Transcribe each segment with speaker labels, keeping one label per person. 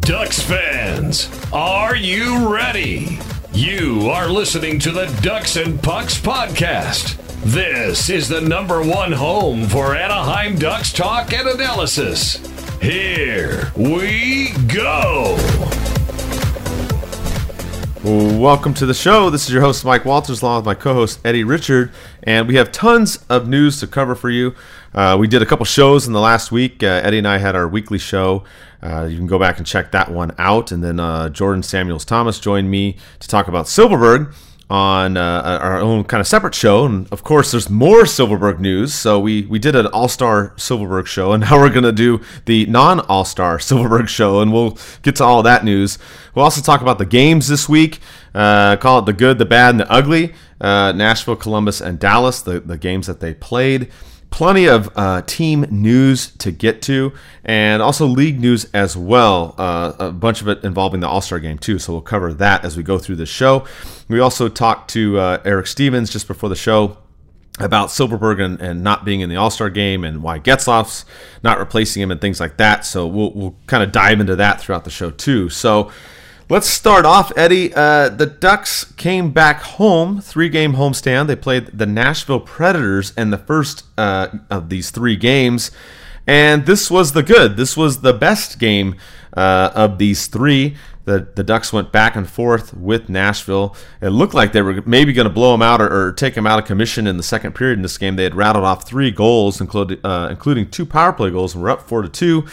Speaker 1: Ducks fans, are you ready? You are listening to the Ducks and Pucks podcast. This is the number one home for Anaheim Ducks talk and analysis. Here we go.
Speaker 2: Welcome to the show. This is your host, Mike Walters, along with my co host, Eddie Richard. And we have tons of news to cover for you. Uh, we did a couple shows in the last week. Uh, Eddie and I had our weekly show. Uh, you can go back and check that one out. And then uh, Jordan Samuels Thomas joined me to talk about Silfverberg on uh, our own kind of separate show. And of course, there's more Silfverberg news. So we, we did an All Star Silfverberg show, and now we're going to do the non All Star Silfverberg show, and we'll get to all that news. We'll also talk about the games this week. Uh, call it the good, the bad, and the ugly. Uh, Nashville, Columbus, and Dallas, the, the games that they played plenty of uh, team news to get to, and also league news as well. Uh, a bunch of it involving the All Star game, too. So we'll cover that as we go through the show. We also talked to uh, Eric Stevens just before the show about Silfverberg and, and, not being in the All Star game and why Getzlaf's not replacing him and things like that. So we'll, we'll kind of dive into that throughout the show, too. So Let's start off, Eddie. Uh, the Ducks came back home, three game homestand. They played the Nashville Predators in the first uh, of these three games. And this was the good. This was the best game uh, of these three. The, the Ducks went back and forth with Nashville. It looked like they were maybe going to blow them out or, or, take them out of commission in the second period in this game. They had rattled off three goals, including, uh, including two power play goals, and were up 4 to 2.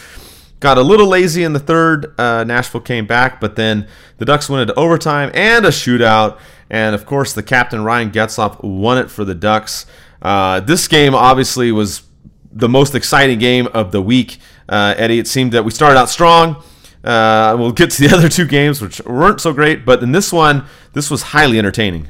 Speaker 2: Got a little lazy in the third. Uh, Nashville came back, but then the Ducks went into overtime and a shootout. And of course, the captain Ryan Getzlaf won it for the Ducks. Uh, this game obviously was the most exciting game of the week. Uh, Eddie, it seemed that we started out strong. Uh, we'll get to the other two games, which weren't so great, but in this one, this was highly entertaining.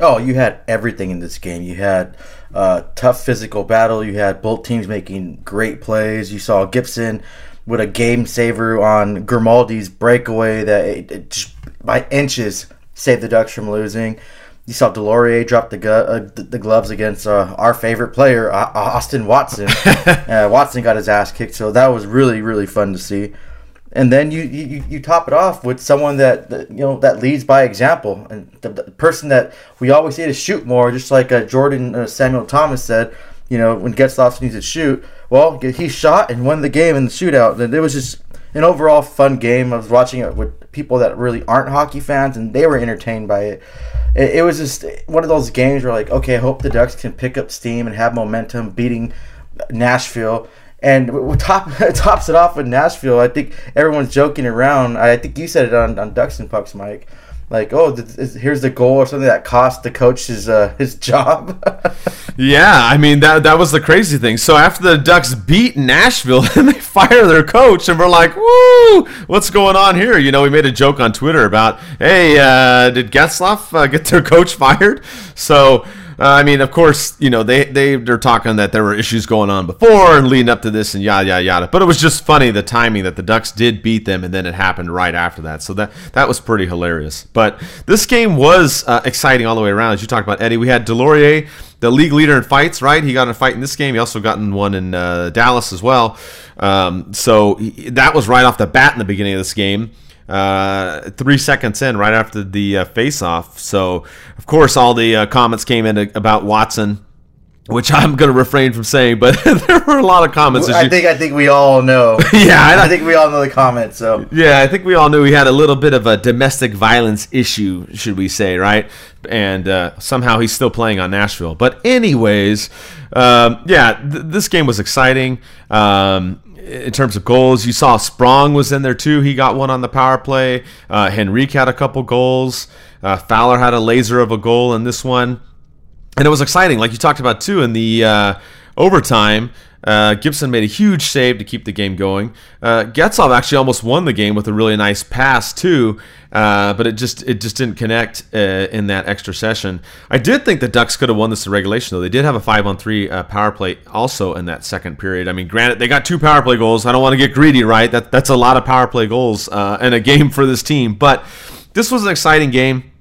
Speaker 3: Oh, you had everything in this game. You had uh, tough physical battle. You had both teams making great plays. You saw Gibson with a game saver on Grimaldi's breakaway that it, it just by inches saved the Ducks from losing. You saw Deslauriers drop the, gu- uh, the gloves against uh, our favorite player, uh, Austin Watson. Uh, Watson got his ass kicked, so that was really really fun to see. And then you, you, you top it off with someone that, that you know that leads by example, and the, the, person that we always say to shoot more, just like uh, Jordan uh, Samuel Thomas said. You know, when Getzlaf needs to shoot, well, he shot and won the game in the shootout. And it was just an overall fun game. I was watching it with people that really aren't hockey fans, and they were entertained by it. It, it was just one of those games where, like, okay, I hope the Ducks can pick up steam and have momentum, beating Nashville. And we top tops it off with Nashville. I think everyone's joking around. I think you said it on, on Ducks and Pucks, Mike like, oh, this, here's the goal or something that cost the coach his uh, his job.
Speaker 2: yeah, I mean that that was the crazy thing. So after the Ducks beat Nashville, and they fire their coach, and we're like, woo, what's going on here? You know, we made a joke on Twitter about, hey, uh, did Getzlaf uh, get their coach fired? So uh, I mean, of course, you know they they they're talking that there were issues going on before and leading up to this and yada yada yada. But it was just funny the timing that the Ducks did beat them and then it happened right after that. So that that was pretty hilarious. But this game was uh, exciting all the way around. As you talked about, Eddie, we had Deslauriers, the league leader in fights. Right, he got in a fight in this game. He also got in one in uh, Dallas as well. Um, so he, that was right off the bat in the beginning of this game uh, three seconds in, right after the uh, face-off. So, of course, all the uh, comments came in about Watson, which I'm going to refrain from saying, but there were a lot of comments.
Speaker 3: I
Speaker 2: you,
Speaker 3: think I think we all know.
Speaker 2: yeah,
Speaker 3: I, I, think we all know the comments. So
Speaker 2: yeah, I think we all knew he had a little bit of a domestic violence issue, should we say, right? And uh, somehow he's still playing on Nashville. But anyways, um, yeah, th- this game was exciting. Um, in terms of goals, you saw Sprong was in there too. He got one on the power play. Uh, Henrique had a couple goals. Uh, Fowler had a laser of a goal in this one, and it was exciting, like you talked about too in the uh, overtime. Uh, Gibson made a huge save to keep the game going. Uh, Getzlaf actually almost won the game with a really nice pass too, uh, but it just it just didn't connect uh, in that extra session. I did think the Ducks could have won this in regulation though. They did have a five on three uh, power play also in that second period. I mean, granted they got two power play goals. I don't want to get greedy, right? That that's a lot of power play goals uh, in a game for this team, but this was an exciting game.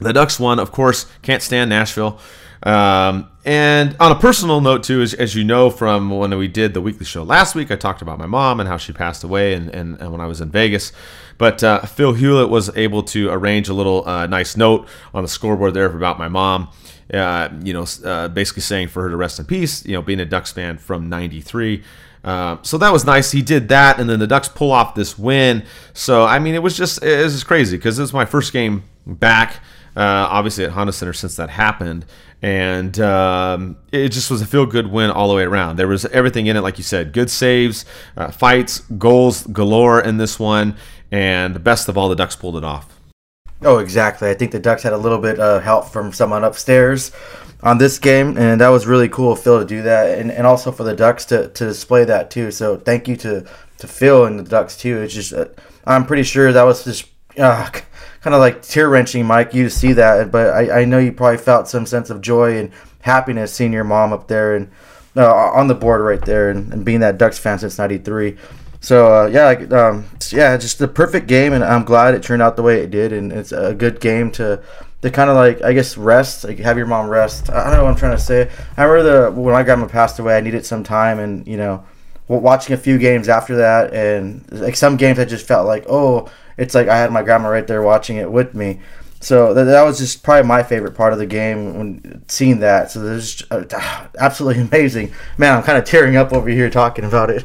Speaker 2: the Ducks won. Of course, can't stand Nashville. Um, and on a personal note, too, as, as you know from when we did the weekly show last week, I talked about my mom and how she passed away and, and, and when I was in Vegas. But uh, Phil Hewlett was able to arrange a little uh, nice note on the scoreboard there about my mom. Uh, you know, uh, basically saying for her to rest in peace. You know, being a Ducks fan from '93. Uh, so that was nice. He did that, and then the Ducks pull off this win. So I mean, it was just it was just crazy because it was my first game back, uh, obviously at Honda Center since that happened, and um, it just was a feel good win all the way around. There was everything in it, like you said, good saves, uh, fights, goals galore in this one, and the best of all, the Ducks pulled it off.
Speaker 3: Oh, exactly. I think the Ducks had a little bit of help from someone upstairs on this game, and that was really cool of Phil to do that, and, and also for the Ducks to, to display that too. So thank you to, to Phil and the Ducks too. It's just uh, I'm pretty sure that was just uh, kind of like tear wrenching, Mike, you to see that, but I, I know you probably felt some sense of joy and happiness seeing your mom up there and uh, on the board right there, and, and being that Ducks fan since '93. So uh, yeah, um, yeah, just the perfect game, and I'm glad it turned out the way it did, and it's a good game to to kind of like I guess rest, like have your mom rest. I don't know what I'm trying to say. I remember the when my grandma passed away, I needed some time, and you know, watching a few games after that, and like some games I just felt like oh, it's like I had my grandma right there watching it with me. So that, that was just probably my favorite part of the game when seeing that. So this is uh, absolutely amazing, man. I'm kind of tearing up over here talking about it.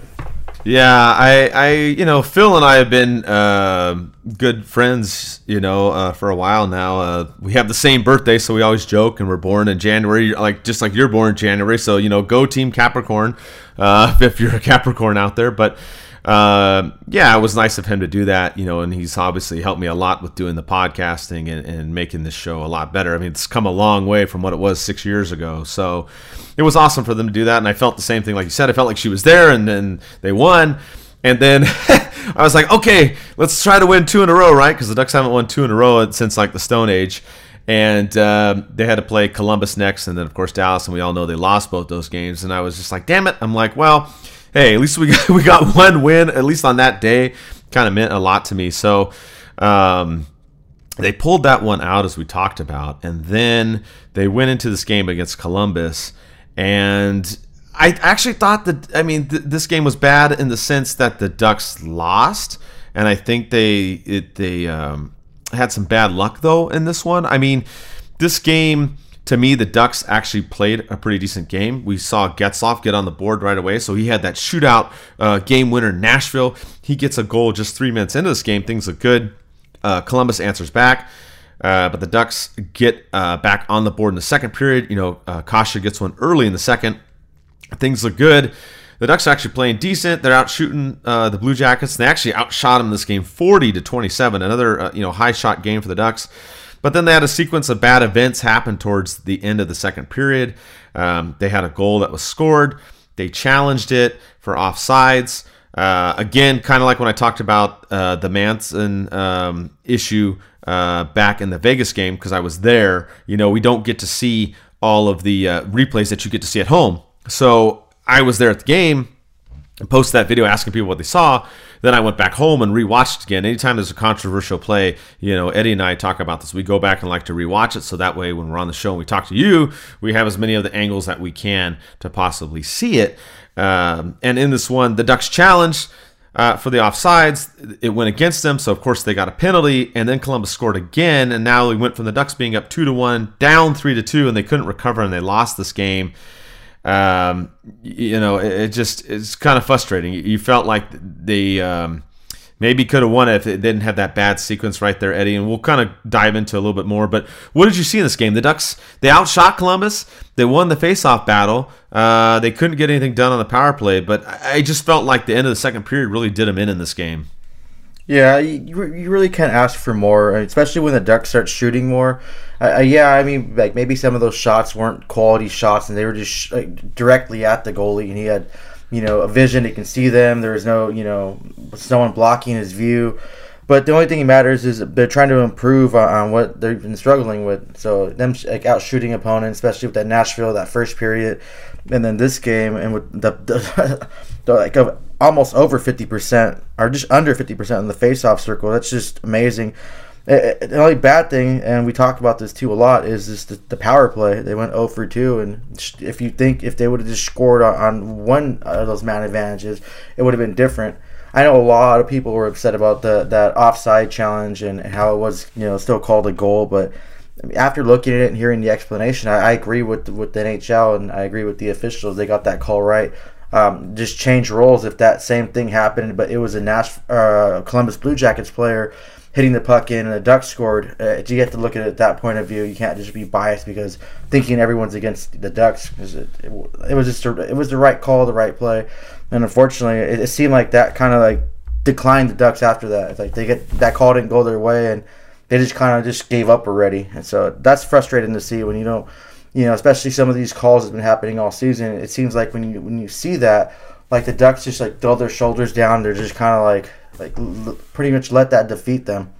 Speaker 2: Yeah, I, I, you know, Phil and I have been uh, good friends, you know, uh, for a while now. Uh, we have the same birthday, so we always joke, and we're born in January, like just like you're born in January. So you know, go Team Capricorn, uh, if you're a Capricorn out there. But uh, yeah, it was nice of him to do that, you know, and he's obviously helped me a lot with doing the podcasting and, and making this show a lot better. I mean, it's come a long way from what it was six years ago. So it was awesome for them to do that. And I felt the same thing, like you said, I felt like she was there and then they won. And then I was like, okay, let's try to win two in a row, right? Because the Ducks haven't won two in a row since like the Stone Age. And uh, they had to play Columbus next, and then of course Dallas, and we all know they lost both those games. And I was just like, damn it! I'm like, well, hey, at least we got, we got one win, at least on that day. Kind of meant a lot to me. So um, they pulled that one out as we talked about, and then they went into this game against Columbus, and I actually thought that I mean th- this game was bad in the sense that the Ducks lost, and I think they it, they um, had some bad luck though in this one. I mean, this game to me, the Ducks actually played a pretty decent game. We saw Getzlaf get on the board right away, so he had that shootout uh, game winner in Nashville. He gets a goal just three minutes into this game. Things look good. Uh, Columbus answers back. Uh, but the Ducks get uh, back on the board in the second period. You know, uh, Kase gets one early in the second. Things look good. The Ducks are actually playing decent. They're out shooting uh, the Blue Jackets. They actually outshot them this game, 40 to 27. Another uh, you know high shot game for the Ducks. But then they had a sequence of bad events happen towards the end of the second period. Um, they had a goal that was scored. They challenged it for offsides. Uh, again, kind of like when I talked about uh, the Manson um, issue uh, back in the Vegas game, because I was there. You know, we don't get to see all of the uh, replays that you get to see at home. So I was there at the game and posted that video asking people what they saw. Then I went back home and rewatched again. Anytime there's a controversial play, you know, Eddie and I talk about this. We go back and like to rewatch it so that way when we're on the show and we talk to you, we have as many of the angles that we can to possibly see it. Um, and in this one, the Ducks challenge uh, for the offsides, it went against them. So of course they got a penalty, and then Columbus scored again, and now we went from the Ducks being up two to one down three to two, and they couldn't recover and they lost this game um, you know, it, it, just it's kind of frustrating. You felt like they um, maybe could have won it if it didn't have that bad sequence right there, Eddie. And we'll kind of dive into a little bit more. But what did you see in this game? The Ducks they outshot Columbus. They won the faceoff battle. Uh, they couldn't get anything done on the power play, but I just felt like the end of the second period really did them in in this game.
Speaker 3: Yeah, you, you really can't ask for more, especially when the Ducks start shooting more. Uh, yeah, I mean, like maybe some of those shots weren't quality shots, and they were just sh- like, directly at the goalie, and he had, you know, a vision. He can see them. There was no, you know, someone blocking his view. But the only thing that matters is they're trying to improve on, on what they've been struggling with. So them like out shooting opponents, especially with that Nashville that first period, and then this game, and with the, the, the like almost over fifty percent or just under fifty percent in the face-off circle. That's just amazing. Eh, eh, the only bad thing, and we talked about this too a lot, is just the, the power play. They went 0 for 2, and if you think if they would have just scored on, on one of those man advantages, it would have been different. I know a lot of people were upset about the that offside challenge and how it was, you know, still called a goal. But after looking at it and hearing the explanation, I, I agree with with the NHL and I agree with the officials. They got that call right. Um, just change roles if that same thing happened, but it was a Nash uh, Columbus Blue Jackets player hitting the puck in and the Ducks scored. Uh, you have to look at it that point of view. You can't just be biased because thinking everyone's against the Ducks. It, it, it was just a, it was the right call, the right play and unfortunately, it, it seemed like that kind of like declined the Ducks after that. It's like they get that call didn't go their way, and they just kind of just gave up already. And so that's frustrating to see when you don't, you know, especially some of these calls has been happening all season. It seems like when you when you see that, like the Ducks just like throw their shoulders down. They're just kind of like like l- pretty much let that defeat them.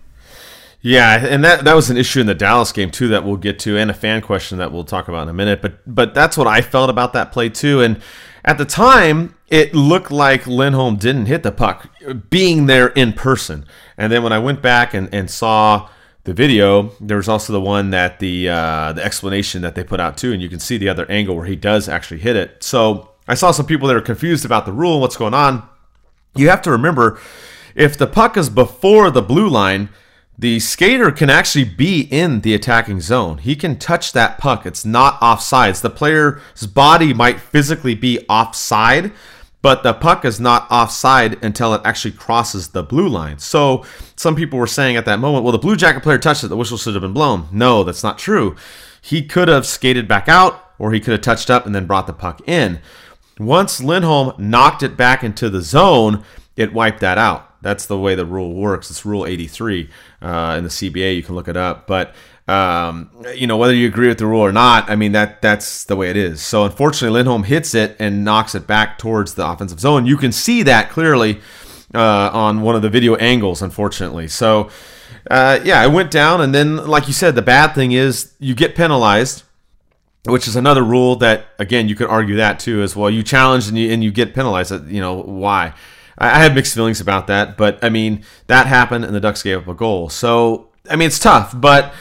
Speaker 2: Yeah, and that that was an issue in the Dallas game too that we'll get to, and a fan question that we'll talk about in a minute. But but that's what I felt about that play too, and at the time, it looked like Lindholm didn't hit the puck, being there in person. And then when I went back and, and saw the video, there was also the one that the uh, the explanation that they put out too, and you can see the other angle where he does actually hit it. So I saw some people that are confused about the rule, what's going on. You have to remember, if the puck is before the blue line, the skater can actually be in the attacking zone. He can touch that puck. It's not offsides. The player's body might physically be offside, but the puck is not offside until it actually crosses the blue line. So some people were saying at that moment, well, the Blue Jacket player touched it. The whistle should have been blown. No, that's not true. He could have skated back out, or he could have touched up and then brought the puck in. Once Lindholm knocked it back into the zone, it wiped that out. That's the way the rule works. It's Rule 83 uh, in the CBA. You can look it up. But um, you know whether you agree with the rule or not. I mean that that's the way it is. So unfortunately, Lindholm hits it and knocks it back towards the offensive zone. You can see that clearly uh, on one of the video angles. Unfortunately, so. Uh, yeah, it went down, and then, like you said, the bad thing is you get penalized, which is another rule that, again, you could argue that too as well. You challenge and you and you get penalized. You know why? I have mixed feelings about that, but I mean that happened, and the Ducks gave up a goal. So I mean it's tough, but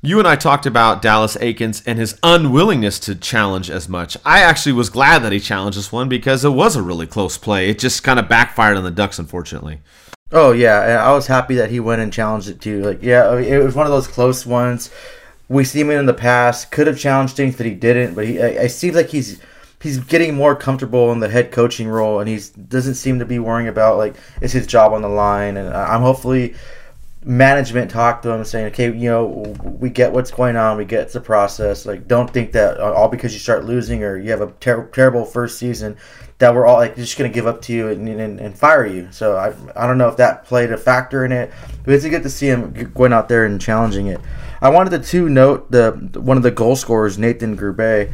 Speaker 2: you and I talked about Dallas Eakins and his unwillingness to challenge as much. I actually was glad that he challenged this one because it was a really close play. It just kind of backfired on the Ducks, unfortunately.
Speaker 3: Oh yeah, I was happy that he went and challenged it too. Like yeah, it was one of those close ones. We see him in the past. Could have challenged things, but he didn't. But he, I, see like he's he's getting more comfortable in the head coaching role, and he doesn't seem to be worrying about like is his job on the line. And uh, I'm hopefully management talk to him saying, okay, you know, we get what's going on, we get the process. Like, don't think that all because you start losing or you have a ter- terrible first season that we're all like just going to give up to you and, and, and, fire you. So I, I don't know if that played a factor in it, but it's good to see him going out there and challenging it. I wanted to note the one of the goal scorers, Nathan Gerbe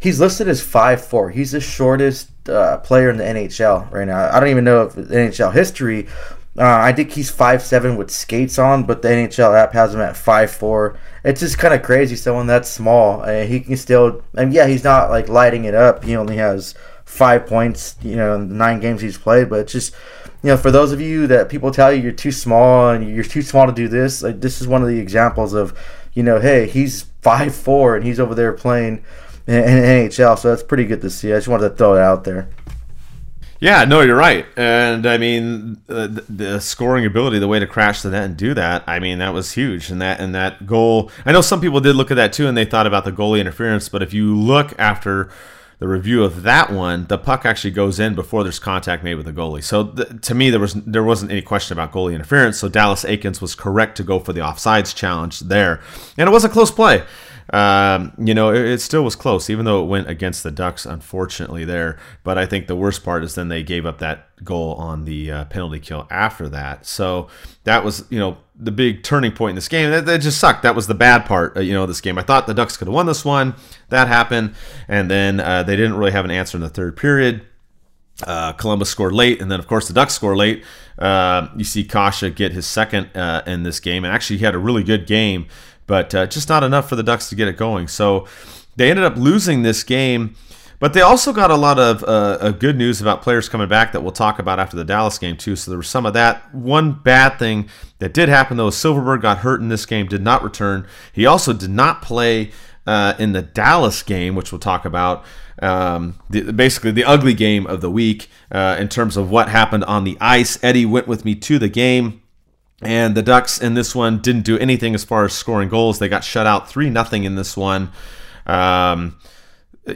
Speaker 3: he's listed as five four. He's the shortest uh, player in the NHL right now. I don't even know if NHL history. Uh, I think he's five seven with skates on, but the NHL app has him at five four. It's just kind of crazy. Someone that small, and he can still. And yeah, he's not like lighting it up. He only has five points. You know, nine games he's played, but just. You know, for those of you that people tell you you're too small and you're too small to do this, like this is one of the examples of, you know, hey, he's five four and he's over there playing in, the NHL. So that's pretty good to see. I just wanted to throw it out there.
Speaker 2: Yeah, no, you're right. And I mean, uh, the, the, scoring ability, the way to crash the net and do that, I mean, that was huge. And that and that goal, I know some people did look at that too, and they thought about the goalie interference. But if you look after the review of that one, the puck actually goes in before there's contact made with the goalie. So th- to me, there was there wasn't any question about goalie interference. So Dallas Eakins was correct to go for the offsides challenge there, and it was a close play um, you know, it, it, still was close, even though it went against the Ducks, unfortunately, there. But I think the worst part is then they gave up that goal on the uh, penalty kill after that. So that was, you know, the big turning point in this game. That, that just sucked. That was the bad part, uh, you know, this game. I thought the Ducks could have won this one. That happened. And then uh, they didn't really have an answer in the third period. Uh, Columbus scored late, and then of course the Ducks score late. Uh, you see Kase get his second uh, in this game, and actually he had a really good game but uh, just not enough for the Ducks to get it going. So they ended up losing this game But they also got a lot of uh, good news about players coming back that we'll talk about after the Dallas game too. So there was some of that. One bad thing that did happen though, Silfverberg got hurt in this game, did not return. He also did not play uh, in the Dallas game, which we'll talk about. Um, the, basically, the ugly game of the week uh, in terms of what happened on the ice. Eddie went with me to the game. And the Ducks in this one didn't do anything as far as scoring goals. They got shut out 3 0 in this one. Um,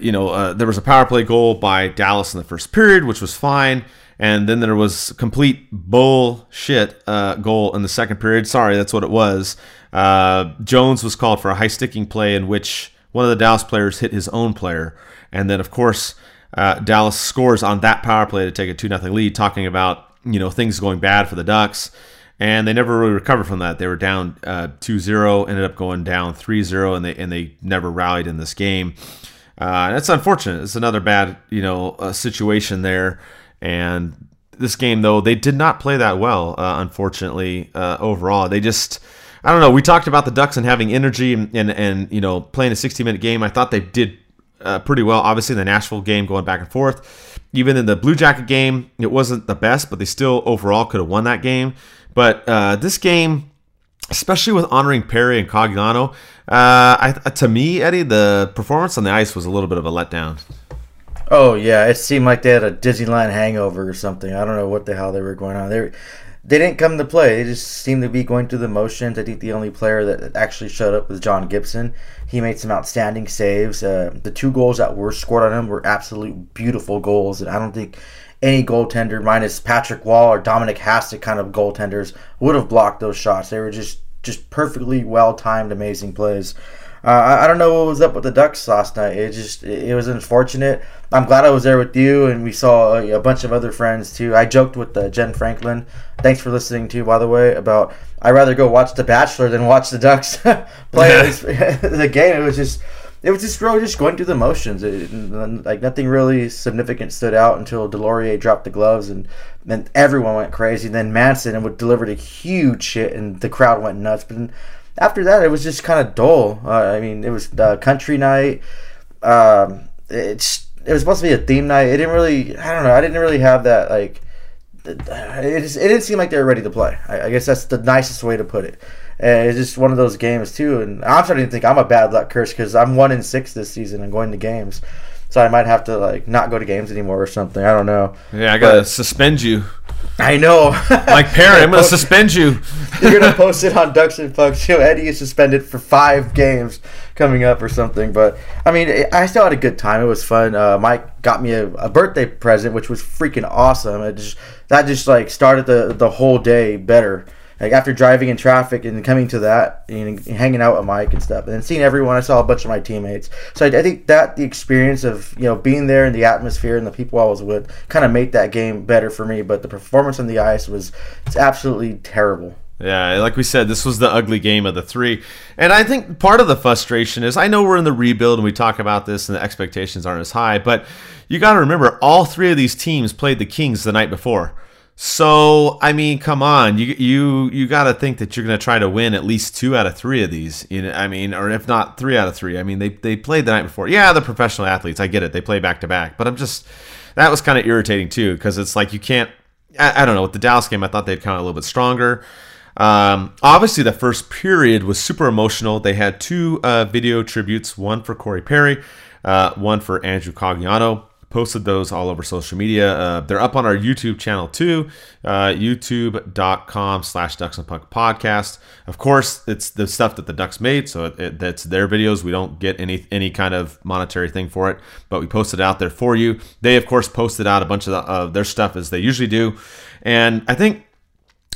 Speaker 2: you know, uh, there was a power play goal by Dallas in the first period, which was fine. And then there was complete bullshit uh, goal in the second period. Sorry, that's what it was. Uh, Jones was called for a high sticking play in which one of the Dallas players hit his own player. And then, of course, uh, Dallas scores on that power play to take a 2 0 lead, talking about, you know, things going bad for the Ducks. And they never really recovered from that. They were down uh, 2 0, ended up going down 3 0, and they, and they never rallied in this game. Uh, that's unfortunate. It's another bad, you know, uh, situation there. And this game, though, they did not play that well. Uh, unfortunately, uh, overall, they just, I don't know. We talked about the Ducks and having energy and and, and you know playing a 60 minute game. I thought they did uh, pretty well. Obviously, in the Nashville game, going back and forth. Even in the Blue Jacket game, it wasn't the best, but they still overall could have won that game. But uh, this game, especially with honoring Perry and Cogliano. Uh, I, to me, Eddie, the performance on the ice was a little bit of a letdown.
Speaker 3: Oh yeah, it seemed like they had a Disneyland hangover or something. I don't know what the hell they were going on. They they didn't come to play. They just seemed to be going through the motions. I think the only player that actually showed up was John Gibson. He made some outstanding saves. Uh, the two goals that were scored on him were absolute beautiful goals, and I don't think any goaltender, minus Patrick Roy or Dominic Hasek kind of goaltenders, would have blocked those shots. They were just just perfectly well timed, amazing plays. Uh, I, I, don't know what was up with the Ducks last night. It just it, it was unfortunate. I'm glad I was there with you, and we saw a, a bunch of other friends too. I joked with uh, Jen Franklin. Thanks for listening too, by the way. About I'd rather go watch The Bachelor than watch the Ducks play the game. It was just it was just really just going through the motions. It, like nothing really significant stood out until Deslauriers dropped the gloves, and then everyone went crazy. Then Manson would delivered a huge hit, and the crowd went nuts. But after that, it was just kind of dull. Uh, I mean, it was uh, country night. Um, it's it was supposed to be a theme night. It didn't really. I don't know. I didn't really have that like. It, just, it didn't seem like they were ready to play. I, I guess that's the nicest way to put it. And it's just one of those games too. And I'm starting to think I'm a bad luck curse because I'm one in six this season and going to games. So I might have to like not go to games anymore or something. I don't know.
Speaker 2: Yeah, I gotta but, suspend you.
Speaker 3: I know.
Speaker 2: like parent, I'm gonna suspend you.
Speaker 3: You're gonna post it on Ducks and Pucks. You know, Eddie is suspended for five games coming up or something. But I mean, I still had a good time. It was fun. Uh, Mike got me a, a, birthday present, which was freaking awesome. It just that just like started the the whole day better like after driving in traffic and coming to that, and hanging out with Mike and stuff, and then seeing everyone, I saw a bunch of my teammates. So I, I think that the experience of you know being there in the atmosphere and the people I was with kind of made that game better for me. But the performance on the ice was it's absolutely terrible.
Speaker 2: Yeah, like we said, this was the ugly game of the three. And I think part of the frustration is I know we're in the rebuild and we talk about this and the expectations aren't as high, but you got to remember all three of these teams played the Kings the night before. So I mean, come on, you you you got to think that you're going to try to win at least two out of three of these. You know, I mean, or if not three out of three. I mean, they they played the night before. Yeah, the professional athletes, I get it. They play back to back, but I'm just that was kind of irritating too because it's like you can't. I, I, don't know. With the Dallas game, I thought they'd come out a little bit stronger. Um, obviously, the first period was super emotional. They had two uh, video tributes, one for Corey Perry, uh, one for Andrew Cogliano posted those all over social media. Uh, they're up on our YouTube channel too, uh, youtube.com slash Ducks and Puck podcast. Of course, it's the stuff that the Ducks made, so it, it, that's their videos. We don't get any any kind of monetary thing for it, but we posted out there for you. They, of course, posted out a bunch of, the, of their stuff as they usually do. And I think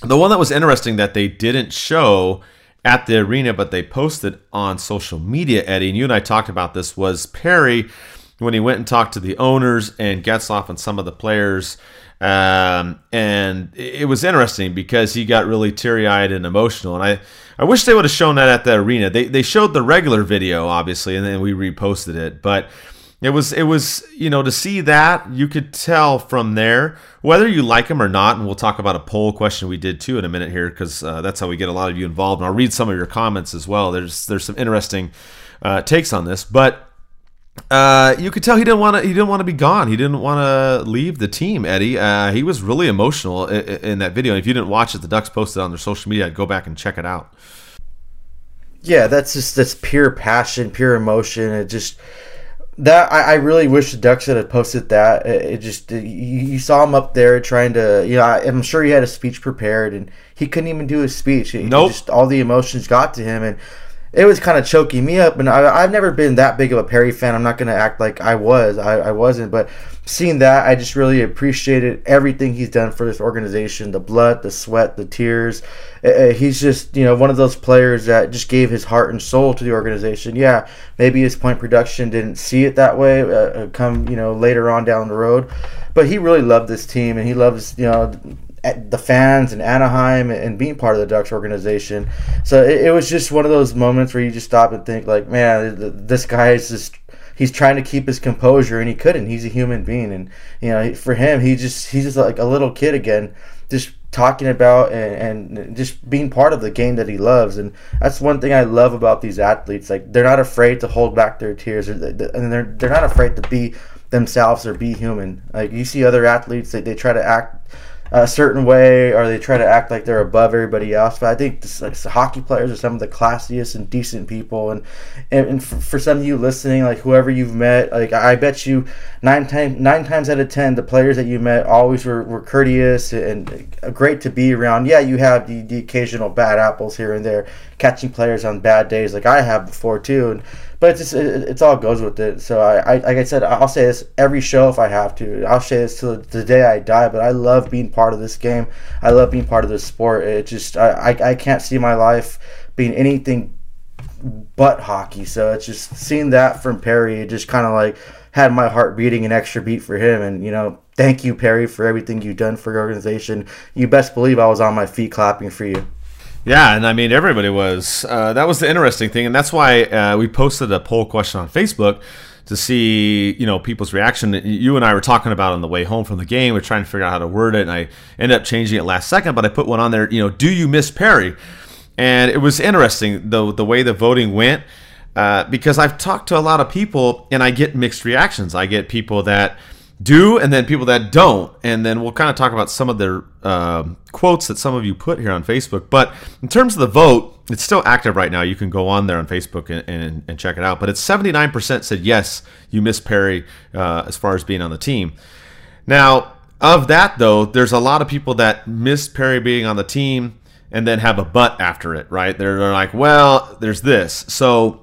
Speaker 2: the one that was interesting that they didn't show at the arena, but they posted on social media, Eddie, and you and I talked about this, was Perry – when he went and talked to the owners and Getzlaf and some of the players. Um, and it was interesting because he got really teary eyed and emotional. And I, I wish they would have shown that at the arena. They, they showed the regular video, obviously, and then we reposted it. But it was, it was, you know, to see that, you could tell from there whether you like him or not. And we'll talk about a poll question we did too in a minute here because uh, that's how we get a lot of you involved. And I'll read some of your comments as well. There's, there's some interesting uh, takes on this. But uh, you could tell he didn't want to. He didn't want to be gone. He didn't want to leave the team. Eddie. Uh, he was really emotional in, in, that video. If you didn't watch it, the Ducks posted on their social media. I'd go back and check it out.
Speaker 3: Yeah, that's just that's pure passion, pure emotion. It just that I, I really wish the Ducks had posted that. It, it just you, you, saw him up there trying to. You know, I, am sure he had a speech prepared, and he couldn't even do his speech.
Speaker 2: Nope.
Speaker 3: Just all the emotions got to him, and it was kind of choking me up. And I, have never been that big of a Perry fan. I'm not going to act like I was. I, I wasn't. But seeing that, I just really appreciated everything he's done for this organization the blood, the sweat, the tears. Uh, he's just, you know, one of those players that just gave his heart and soul to the organization. Yeah, maybe his point production didn't see it that way uh, uh come, you know, later on down the road. But he really loved this team and he loves, you know, the fans in Anaheim and being part of the Ducks organization. So it, it, was just one of those moments where you just stop and think, like, man, this guy is just. He's trying to keep his composure, and he couldn't. He's a human being, and you know, for him, he just he's just like a little kid again, just talking about and, and just being part of the game that he loves. And that's one thing I love about these athletes. Like they're not afraid to hold back their tears, and they're they're not afraid to be themselves or be human. Like you see other athletes, they, they try to act a certain way or they try to act like they're above everybody else. But I think this, like, hockey players are some of the classiest and decent people. And and, and for, for, some of you listening, like whoever you've met, like I bet you nine times nine times out of ten, the players that you met always were, were courteous and uh, great to be around. Yeah, you have the, the occasional bad apples here and there, catching players on bad days, like I have before too. And but it's just, it, it's all goes with it. So I, I, like I said, I'll say this every show if I have to. I'll say this till the day I die. But I love being part of this game. I love being part of this sport. It just I, I, I can't see my life being anything but hockey. So it's just seeing that from Perry. It just kind of like had my heart beating an extra beat for him. And you know, thank you Perry for everything you've done for your organization. You best believe I was on my feet clapping for you.
Speaker 2: Yeah, and I mean everybody was. Uh, that was the interesting thing, and that's why uh, we posted a poll question on Facebook to see you know people's reaction. You and I were talking about on the way home from the game. We are trying to figure out how to word it, and I ended up changing it last second. But I put one on there. You know, do you miss Perry? And it was interesting the the way the voting went uh, because I've talked to a lot of people and I get mixed reactions. I get people that do and then people that don't. And then we'll kind of talk about some of their uh, quotes that some of you put here on facebook. But in terms of the vote it's still active right now. You can go on there on facebook and, and, and check it out. But it's 79% said yes you miss perry uh, as far as being on the team. Now of that though there's a lot of people that miss perry being on the team and then have a but after it right? They're like well there's this. So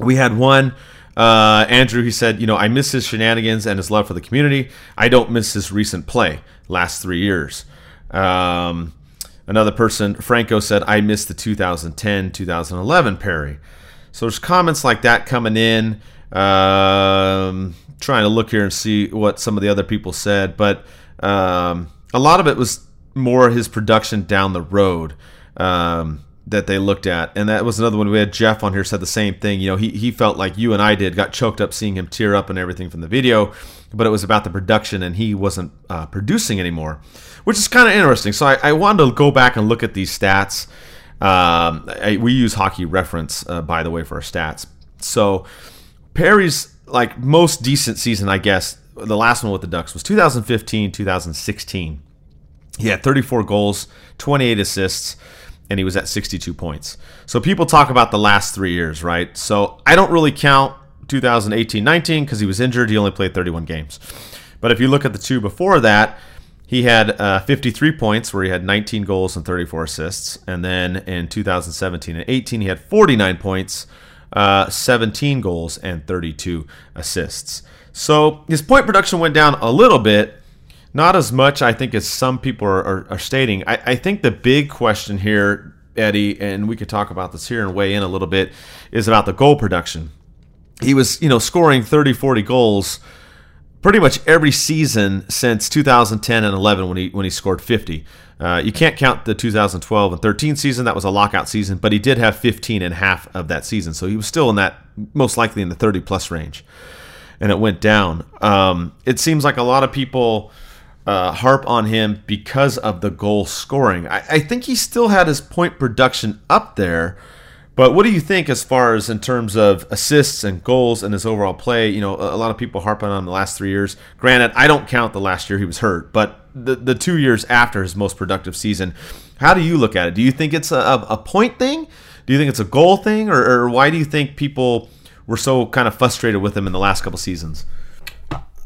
Speaker 2: we had one uh, Andrew, he said, you know, I miss his shenanigans and his love for the community. I don't miss his recent play last three years. Um, another person, Franco, said, I miss the 2010 2011 Perry. So there's comments like that coming in. Um, trying to look here and see what some of the other people said, but um, a lot of it was more his production down the road. Um, that they looked at, and that was another one. We had Jeff on here said the same thing. You know, he he felt like you and I did, got choked up seeing him tear up and everything from the video, but it was about the production, and he wasn't uh, producing anymore, which is kind of interesting. So I, I, wanted to go back and look at these stats. Um, I, we use Hockey Reference, uh, by the way, for our stats. So Perry's like most decent season, I guess. The last one with the Ducks was 2015, 2016. He had 34 goals, 28 assists and he was at 62 points. So people talk about the last three years, right? So I don't really count 2018 19 because he was injured. He only played 31 games. But if you look at the two before that, he had uh, 53 points where he had 19 goals and 34 assists. And then in 2017 and 18, he had 49 points, uh, 17 goals, and 32 assists. So his point production went down a little bit, not as much, I think, as some people are, are, are stating. I, I, think the big question here, Eddie, and we could talk about this here and weigh in a little bit, is about the goal production. He was, you know, scoring 30, 40 goals pretty much every season since 2010 and 11 when he when he scored 50. Uh, you can't count the 2012 and 13 season; that was a lockout season, but he did have 15 and half of that season, so he was still in that most likely in the 30 plus range, and it went down. Um, it seems like a lot of people uh, harp on him because of the goal scoring. I, I, think he still had his point production up there, But what do you think as far as in terms of assists and goals and his overall play? You know, a lot of people harp on the last three years. Granted, I don't count the last year he was hurt, but the, the two years after his most productive season, how do you look at it? Do you think it's a, a point thing? Do you think it's a goal thing? Or, or why do you think people were so kind of frustrated with him in the last couple seasons?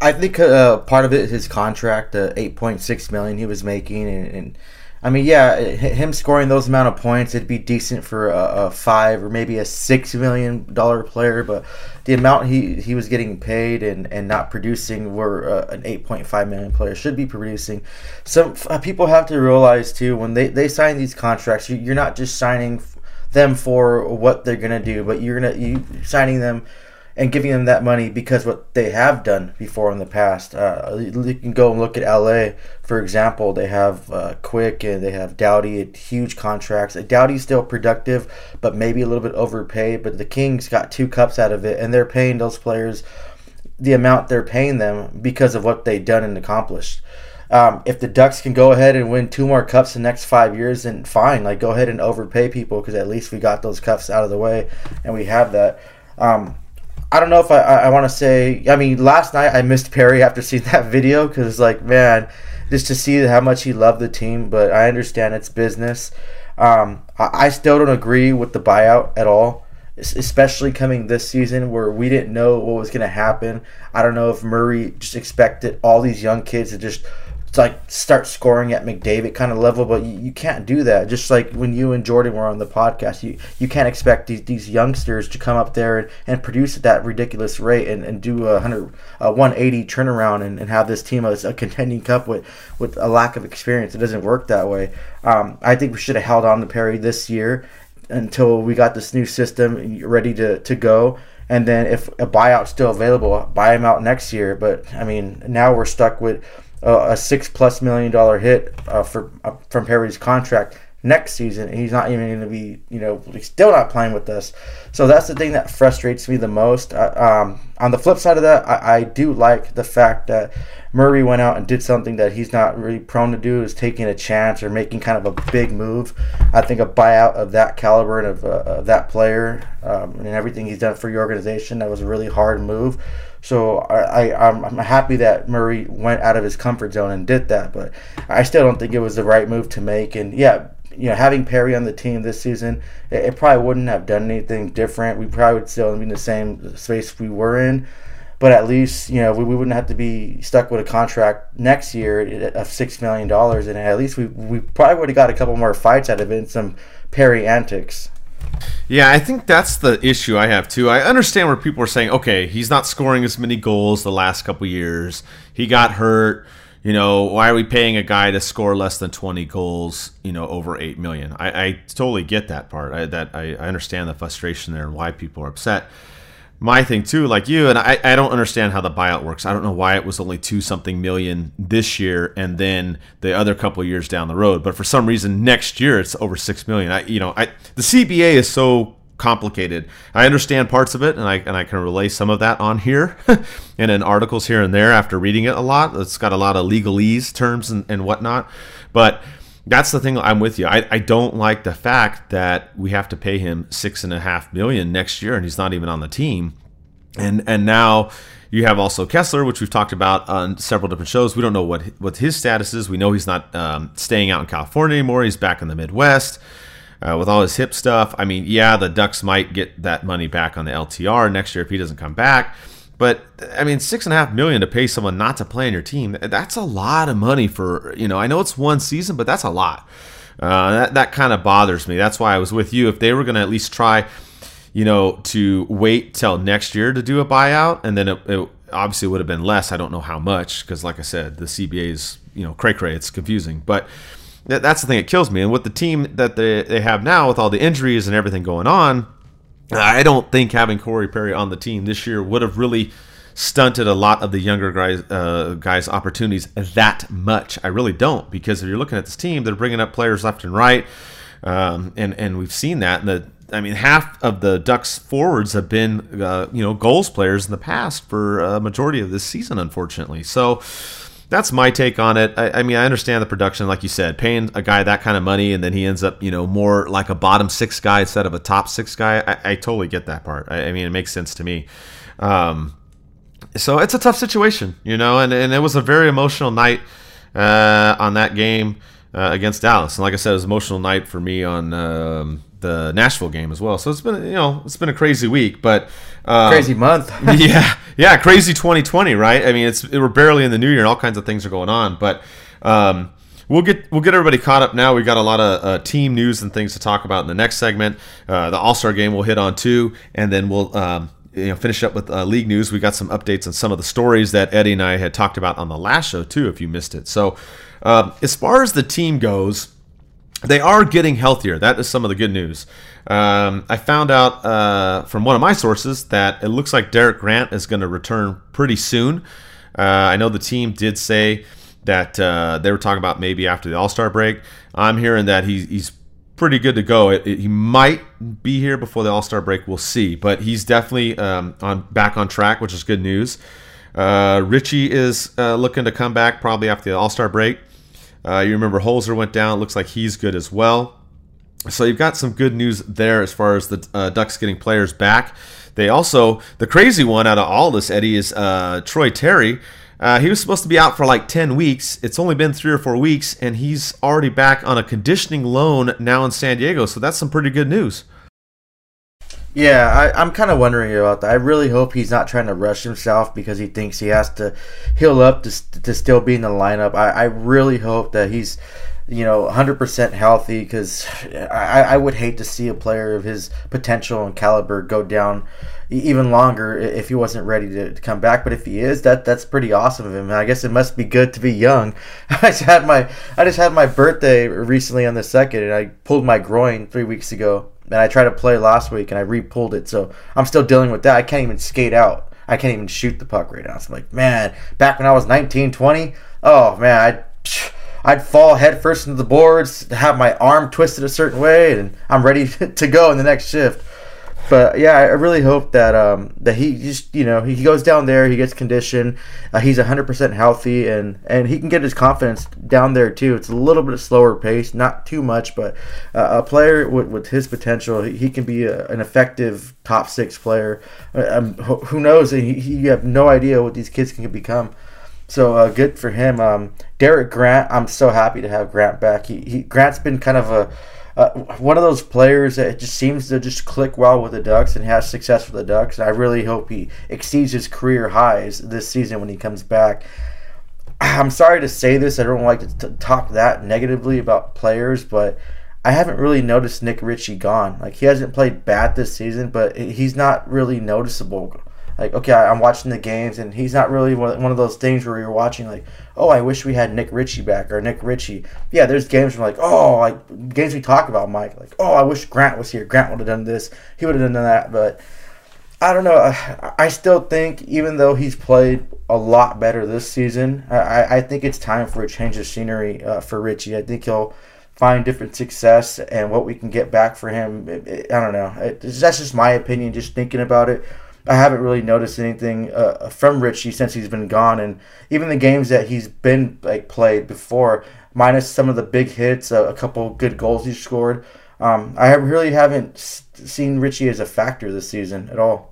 Speaker 3: I think uh, part of it is his contract, the eight point six million he was making, and, and I mean, yeah, him scoring those amount of points, it'd be decent for a, a five or maybe a six million dollar player. But the amount he, he was getting paid and, and not producing, where uh, an eight point five million player should be producing. Some uh, people have to realize too when they, they sign these contracts, you, you're not just signing them for what they're gonna do, but you're gonna you signing them and giving them that money because what they have done before in the past. Uh, you can go and look at LA, for example. They have uh, Quick and they have at huge contracts. Doughty's still productive, but maybe a little bit overpaid. But the Kings got two cups out of it, and they're paying those players the amount they're paying them because of what they've done and accomplished. Um, if the Ducks can go ahead and win two more cups in the next five years, then fine. Like go ahead and overpay people because at least we got those cups out of the way and we have that. Um, I don't know if I, I, want to say. I mean, last night I missed Perry after seeing that video because, like, man, just to see how much he loved the team. But I understand it's business. Um, I, I still don't agree with the buyout at all, especially coming this season where we didn't know what was going to happen. I don't know if Murray just expected all these young kids to just like start scoring at McDavid kind of level, but you, you can't do that. Just like when you and Jordan were on the podcast, you, you can't expect these, these youngsters to come up there and, and produce at that ridiculous rate and, and do a hundred a 180 turnaround and, and have this team as a contending cup with, with a lack of experience. It doesn't work that way. Um, I think we should have held on to Perry this year until we got this new system ready to, to go. And then if a buyout's still available, buy him out next year. But I mean, now we're stuck with uh, a six plus million dollar hit uh, for uh, from Perry's contract next season. He's not even going to be, you know, still not playing with us. So that's the thing that frustrates me the most. Uh, um, on the flip side of that, I, I, do like the fact that Murray went out and did something that he's not really prone to do, is taking a chance or making kind of a big move. I think a buyout of that caliber and of, uh, of that player um, and everything he's done for your organization, that was a really hard move. So I, I I'm, I'm happy that Murray went out of his comfort zone and did that, but I still don't think it was the right move to make. And yeah, you know, having Perry on the team this season, it, it probably wouldn't have done anything different. We probably would still be in the same space we were in but at least you know we, we wouldn't have to be stuck with a contract next year eh, eh, of six million dollars, and at least we we probably would have got a couple more fights out of it and some Perry antics.
Speaker 2: Yeah, I think that's the issue I have too. I understand where people are saying, okay, he's not scoring as many goals the last couple years. He got hurt. You know, why are we paying a guy to score less than 20 goals, you know, over 8 million? I, I totally get that part. I, that I, I understand the frustration there and why people are upset my thing too, like you, and I, I don't understand how the buyout works. I don't know why it was only two something million this year and then the other couple years down the road. But for some reason next year it's over six million. I you know, I the CBA is so complicated. I understand parts of it and I and I can relay some of that on here and in articles here and there after reading it a lot. It's got a lot of legalese terms and, and whatnot. But that's the thing. I'm with you. I, I don't like the fact that we have to pay him six and a half million next year, and he's not even on the team. And and now you have also Kesler, which we've talked about on several different shows. We don't know what what his status is. We know he's not um, staying out in California anymore. He's back in the Midwest. Uh, with all his hip stuff, I mean, yeah, the Ducks might get that money back on the LTR next year if he doesn't come back. But I mean, six and a half million to pay someone not to play on your team—that's a lot of money for you know. I know it's one season, but that's a lot. Uh, that that kind of bothers me. That's why I was with you. If they were going to at least try, you know, to wait till next year to do a buyout, and then it, it obviously would have been less. I don't know how much because, like I said, the CBA is you know cray cray. It's confusing, but that's the thing that kills me. And with the team that they, they have now, with all the injuries and everything going on, I don't think having Corey Perry on the team this year would have really stunted a lot of the younger guys uh, guys opportunities that much. I really don't because if you're looking at this team, they're bringing up players left and right, um, and and we've seen that. And The I mean, half of the Ducks forwards have been uh, you know Gulls players in the past for a majority of this season, unfortunately. So that's my take on it. I, I, mean, I understand the production, like you said, paying a guy that kind of money, and then he ends up, you know, more like a bottom six guy instead of a top six guy. I, I totally get that part. I, I, mean, it makes sense to me. Um, so it's a tough situation, you know, and, and it was a very emotional night uh, on that game uh, against Dallas. And like I said, it was an emotional night for me on um, the Nashville game as well. So it's been, you know, it's been a crazy week, but
Speaker 3: um, crazy month.
Speaker 2: yeah, yeah, crazy 2020, right? I mean, it's we're barely in the new year, and all kinds of things are going on, but. Um, we'll get we'll get everybody caught up now. We've got a lot of uh, team news and things to talk about in the next segment. Uh, the All Star game we'll hit on too, and then we'll um, you know finish up with uh, league news. We got some updates on some of the stories that Eddie and I had talked about on the last show too. If you missed it, so um, as far as the team goes, they are getting healthier. That is some of the good news. Um, I found out uh, from one of my sources that it looks like Derek Grant is going to return pretty soon. Uh, I know the team did say that uh, they were talking about maybe after the All Star break. I'm hearing that he, he's pretty good to go. It, it, he might be here before the All Star break. We'll see, but he's definitely um, on back on track, which is good news. Uh, Ritchie is uh, looking to come back probably after the All Star break. Uh, you remember Holzer went down. Looks like he's good as well. So you've got some good news there as far as the uh, Ducks getting players back. They also the crazy one out of all this, Eddie, is uh, Troy Terry. Uh, he was supposed to be out for like 10 weeks. It's only been three or four weeks, and he's already back on a conditioning loan now in San Diego. So that's some pretty good news.
Speaker 3: Yeah, I, am kind of wondering about that. I really hope he's not trying to rush himself because he thinks he has to heal up to, to still be in the lineup. I, I really hope that he's, you know, 100% healthy because I, I would hate to see a player of his potential and caliber go down even longer if he wasn't ready to, to come back. But if he is, that that's pretty awesome of him. I guess it must be good to be young. I just had my I just had my birthday recently on the second, and I pulled my groin three weeks ago and I tried to play last week and I re-pulled it, so I'm still dealing with that. I can't even skate out. I can't even shoot the puck right now. So I'm like, man, back when I was 19, 20, oh man, I'd I'd fall headfirst into the boards, have my arm twisted a certain way, and I'm ready to go in the next shift but yeah, I really hope that um, that he just you know he goes down there, he gets conditioned, uh, he's 100% healthy, and and he can get his confidence down there too. It's a little bit slower pace, not too much, but uh, a player with, with his potential, he, he can be a, an effective top six player. Uh, um, who knows? He, he, you have no idea what these kids can become. So uh, good for him. Um, Derek Grant, I'm so happy to have Grant back. He, he Grant's been kind of a uh, one of those players that just seems to just click well with the Ducks and has success with the Ducks. And I really hope he exceeds his career highs this season when he comes back. I'm sorry to say this. I don't like to t- talk that negatively about players, but I haven't really noticed Nick Ritchie gone. Like he hasn't played bad this season, but he's not really noticeable like okay i'm watching the games and he's not really one of those things where you're watching like oh i wish we had nick ritchie back or nick ritchie. Yeah there's games where like oh like games we talk about mike. Like oh i wish grant was here. Grant would have done this. He would have done that. But i don't know. I still think even though he's played a lot better this season i, I think it's time for a change of scenery uh, for ritchie. I think he'll find different success and what we can get back for him. It, it, i don't know. It, that's just my opinion just thinking about it I haven't really noticed anything uh, from Ritchie since he's been gone, and even the games that he's been like played before, minus some of the big hits, uh, a couple good goals he scored. Um, I really haven't seen Ritchie as a factor this season at all.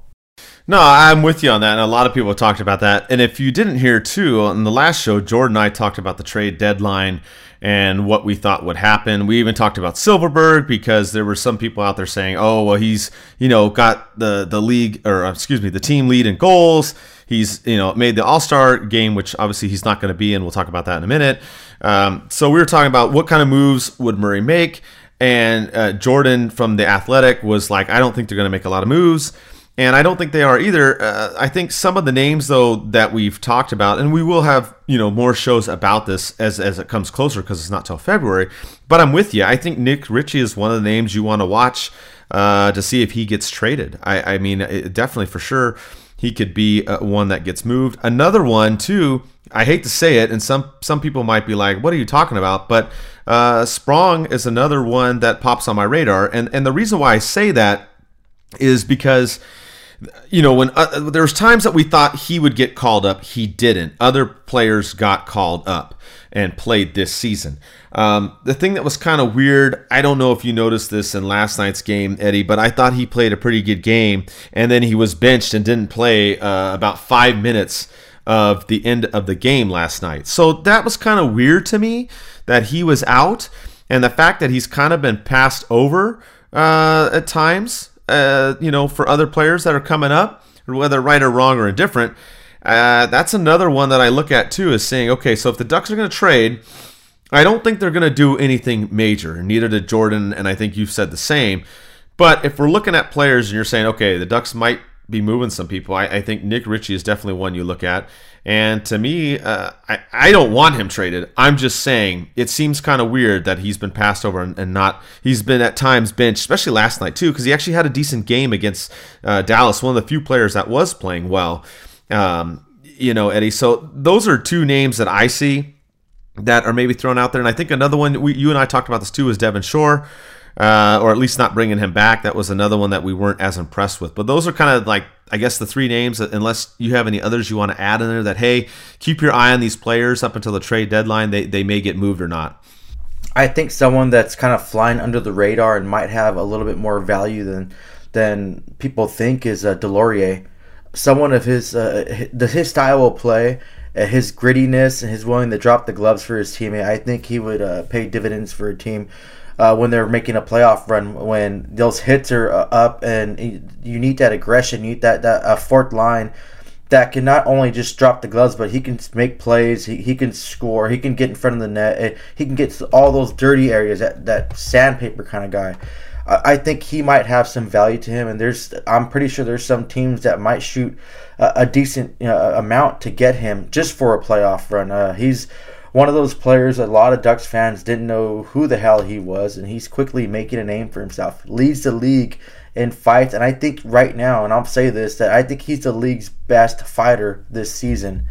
Speaker 2: No, I'm with you on that. And a lot of people talked about that. And if you didn't hear too, on the last show, Jordan and I talked about the trade deadline and what we thought would happen. We even talked about Silfverberg because there were some people out there saying, "Oh, well, he's you know got the the league or excuse me the team lead in goals. He's you know made the All Star game, which obviously he's not going to be, and we'll talk about that in a minute." Um, so we were talking about what kind of moves would Murray make, and uh, Jordan from the Athletic was like, "I don't think they're going to make a lot of moves." And I don't think they are either. Uh, I think some of the names though that we've talked about, and we will have you know more shows about this as as it comes closer because it's not till February. But I'm with you. I think Nick Ritchie is one of the names you want to watch uh, to see if he gets traded. I, I mean, it, definitely for sure he could be uh, one that gets moved. Another one too. I hate to say it, and some some people might be like, "What are you talking about?" But uh, Sprong is another one that pops on my radar, and and the reason why I say that is because you know, when uh, there was times that we thought he would get called up, he didn't. Other players got called up and played this season. Um, the thing that was kind of weird, I don't know if you noticed this in last night's game, Eddie, but I thought he played a pretty good game, and then he was benched and didn't play uh, about five minutes of the end of the game last night. So that was kind of weird to me that he was out, and the fact that he's kind of been passed over uh, at times, uh, you know, for other players that are coming up, whether right or wrong or indifferent. Uh, that's another one that I look at too, is saying, okay, so if the Ducks are going to trade, I don't think they're going to do anything major. Neither did Jordan, and I think you've said the same. But if we're looking at players and you're saying, okay, the Ducks might be moving some people. I, I, think Nick Ritchie is definitely one you look at. And to me, uh, I, I don't want him traded. I'm just saying it seems kind of weird that he's been passed over and, and, not. He's been at times benched, especially last night too, because he actually had a decent game against uh, Dallas, one of the few players that was playing well. Um, you know, Eddie. So those are two names that I see that are maybe thrown out there. And I think another one, we, you and I talked about this too, is Devin Shore uh, or at least not bringing him back. That was another one that we weren't as impressed with. But those are kind of like, I guess, the three names, unless you have any others you want to add in there that, hey, keep your eye on these players up until the trade deadline. They, they may get moved or not.
Speaker 3: I think someone that's kind of flying under the radar and might have a little bit more value than than people think is uh, Deslauriers. Someone of his uh, his, his style of play, uh, his grittiness, and his willing to drop the gloves for his teammate. I think he would uh, pay dividends for a team uh, when they're making a playoff run when those hits are uh, up and you need that aggression, you need that that a fourth line that can not only just drop the gloves, but he can make plays, he, he can score, he can get in front of the net, he can get to all those dirty areas. That that sandpaper kind of guy. I, I think he might have some value to him, and there's I'm pretty sure there's some teams that might shoot a, a decent you know, amount to get him just for a playoff run. Uh, he's one of those players a lot of Ducks fans didn't know who the hell he was, and he's quickly making a name for himself. Leads the league in fights, and I think right now, and I'll say this, that I think he's the league's best fighter this season.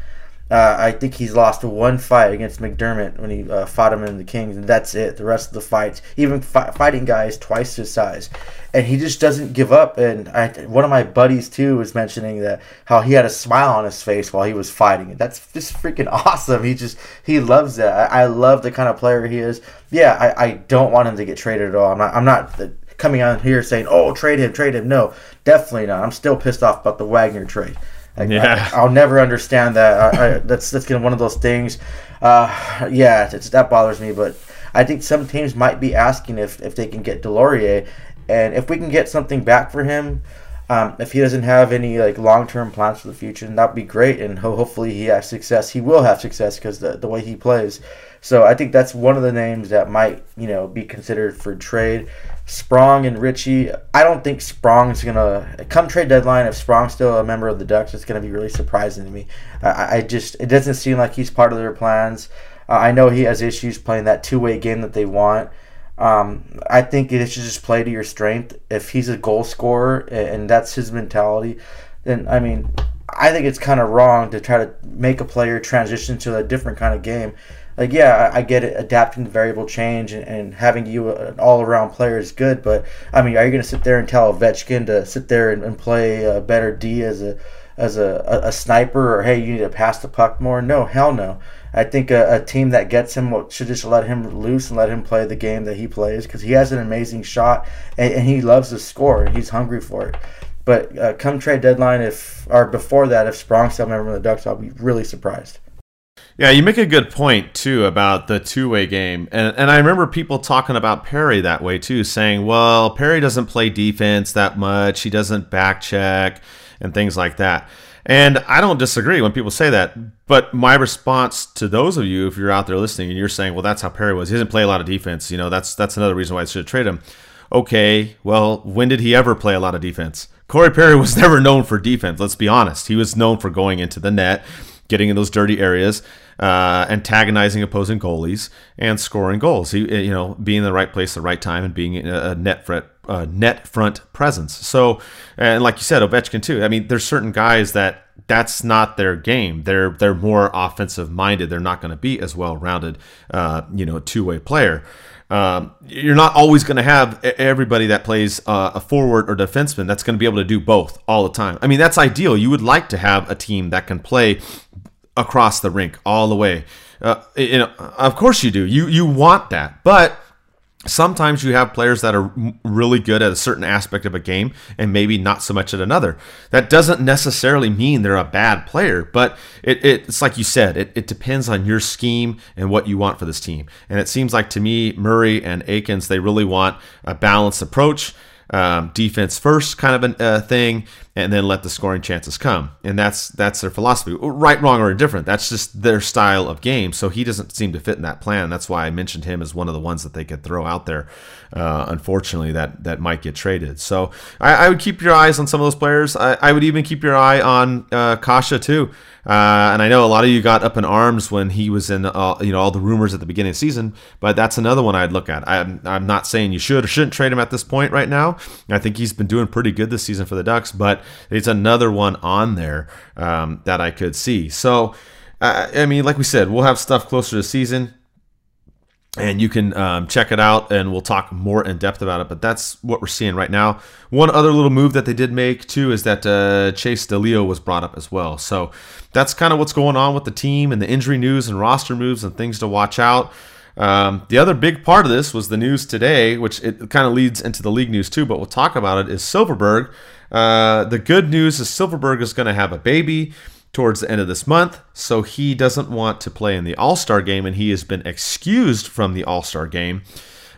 Speaker 3: Uh, I think he's lost one fight against MacDermid when he uh, fought him in the Kings, and that's it. The rest of the fights, even fi- fighting guys twice his size, and he just doesn't give up. And I, one of my buddies too was mentioning that how he had a smile on his face while he was fighting, that's just freaking awesome. He just he loves that. I, I love the kind of player he is. Yeah, I, I don't want him to get traded at all. I'm not. I'm not coming on here saying, "Oh, trade him, trade him." No, definitely not. I'm still pissed off about the Wagner trade. I, yeah. I, will never understand that. I, I, that's that's one of those things. Uh, yeah, that bothers me. But I think some teams might be asking if, if they can get Deslauriers, and if we can get something back for him, um, if he doesn't have any like long term plans for the future, that'd be great. And ho- hopefully he has success. He will have success because the the way he plays. So I think that's one of the names that might you know be considered for trade. Sprong and Ritchie. I don't think Sprong's gonna come trade deadline. If Sprong's still a member of the Ducks, it's gonna be really surprising to me. I, I just it doesn't seem like he's part of their plans. Uh, I know he has issues playing that two way game that they want. Um, I think it should just play to your strength. If he's a goal scorer and that's his mentality, then I mean, I think it's kind of wrong to try to make a player transition to a different kind of game like yeah, I, I get it. Adapting to variable change and, and having you an all around player is good, but I mean, are you going to sit there and tell Ovechkin to sit there and, and play a better D as a as a, a, a, sniper or hey, you need to pass the puck more? No, hell no. I think a, a, team that gets him should just let him loose and let him play the game that he plays because he has an amazing shot and, and, he loves to score and he's hungry for it. But uh, come trade deadline, if or before that, if Sprong's still member of the Ducks, I'll be really surprised.
Speaker 2: Yeah, you make a good point too about the two-way game, and and I remember people talking about Perry that way too, saying, "Well, Perry doesn't play defense that much. He doesn't back check and things like that." And I don't disagree when people say that, but my response to those of you, if you're out there listening and you're saying, "Well, that's how Perry was. He doesn't play a lot of defense," you know, that's that's another reason why I should trade him. Okay, well, when did he ever play a lot of defense? Corey Perry was never known for defense. Let's be honest. He was known for going into the net, getting in those dirty areas uh, antagonizing opposing goalies and scoring goals. He, you know, being in the right place at the right time and being a net front, uh, net front presence. So, and like you said, Ovechkin too. I mean, there's certain guys that that's not their game. They're they're more offensive minded. They're not going to be as well rounded, uh, you know, two way player. Um, you're not always going to have everybody that plays uh, a forward or defenseman that's going to be able to do both all the time. I mean, that's ideal. You would like to have a team that can play across the rink all the way. Uh, you know, of course you do. You you want that, but sometimes you have players that are really good at a certain aspect of a game and maybe not so much at another. That doesn't necessarily mean they're a bad player, but it, it, it's like you said, it, it depends on your scheme and what you want for this team. And it seems like to me, Murray and Eakins, they really want a balanced approach um, defense first kind of a uh, thing, and then let the scoring chances come. And that's that's their philosophy. Right, wrong, or indifferent. That's just their style of game. So he doesn't seem to fit in that plan. That's why I mentioned him as one of the ones that they could throw out there. Uh, unfortunately, that that might get traded. So I, I, would keep your eyes on some of those players. I, I would even keep your eye on uh, Kase too. Uh, and I know a lot of you got up in arms when he was in, uh, you know, all the rumors at the beginning of the season. But that's another one I'd look at. I'm, I'm not saying you should or shouldn't trade him at this point right now. I think he's been doing pretty good this season for the Ducks, but it's another one on there um, that I could see. So, uh, I mean, like we said, we'll have stuff closer to season and you can um, check it out and we'll talk more in depth about it but that's what we're seeing right now. One other little move that they did make too is that uh, Chase De Leo was brought up as well. So that's kind of what's going on with the team and the injury news and roster moves and things to watch out. Um, the other big part of this was the news today which it kind of leads into the league news too but we'll talk about it is silfverberg uh, the good news is Silfverberg is going to have a baby towards the end of this month, so he doesn't want to play in the All Star game, and he has been excused from the All Star game.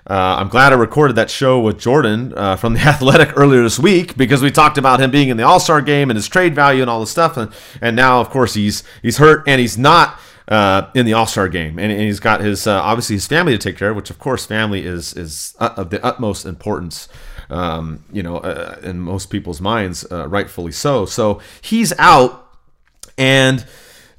Speaker 2: Uh, I'm glad I recorded that show with Jordan uh, from the Athletic earlier this week because we talked about him being in the All Star game and his trade value and all this stuff, and and now of course he's he's hurt and he's not. Uh, in the All Star game, and, and, he's got his uh, obviously his family to take care of, which of course family is is of the utmost importance, um, you know, uh, in most people's minds, uh, rightfully so. So he's out and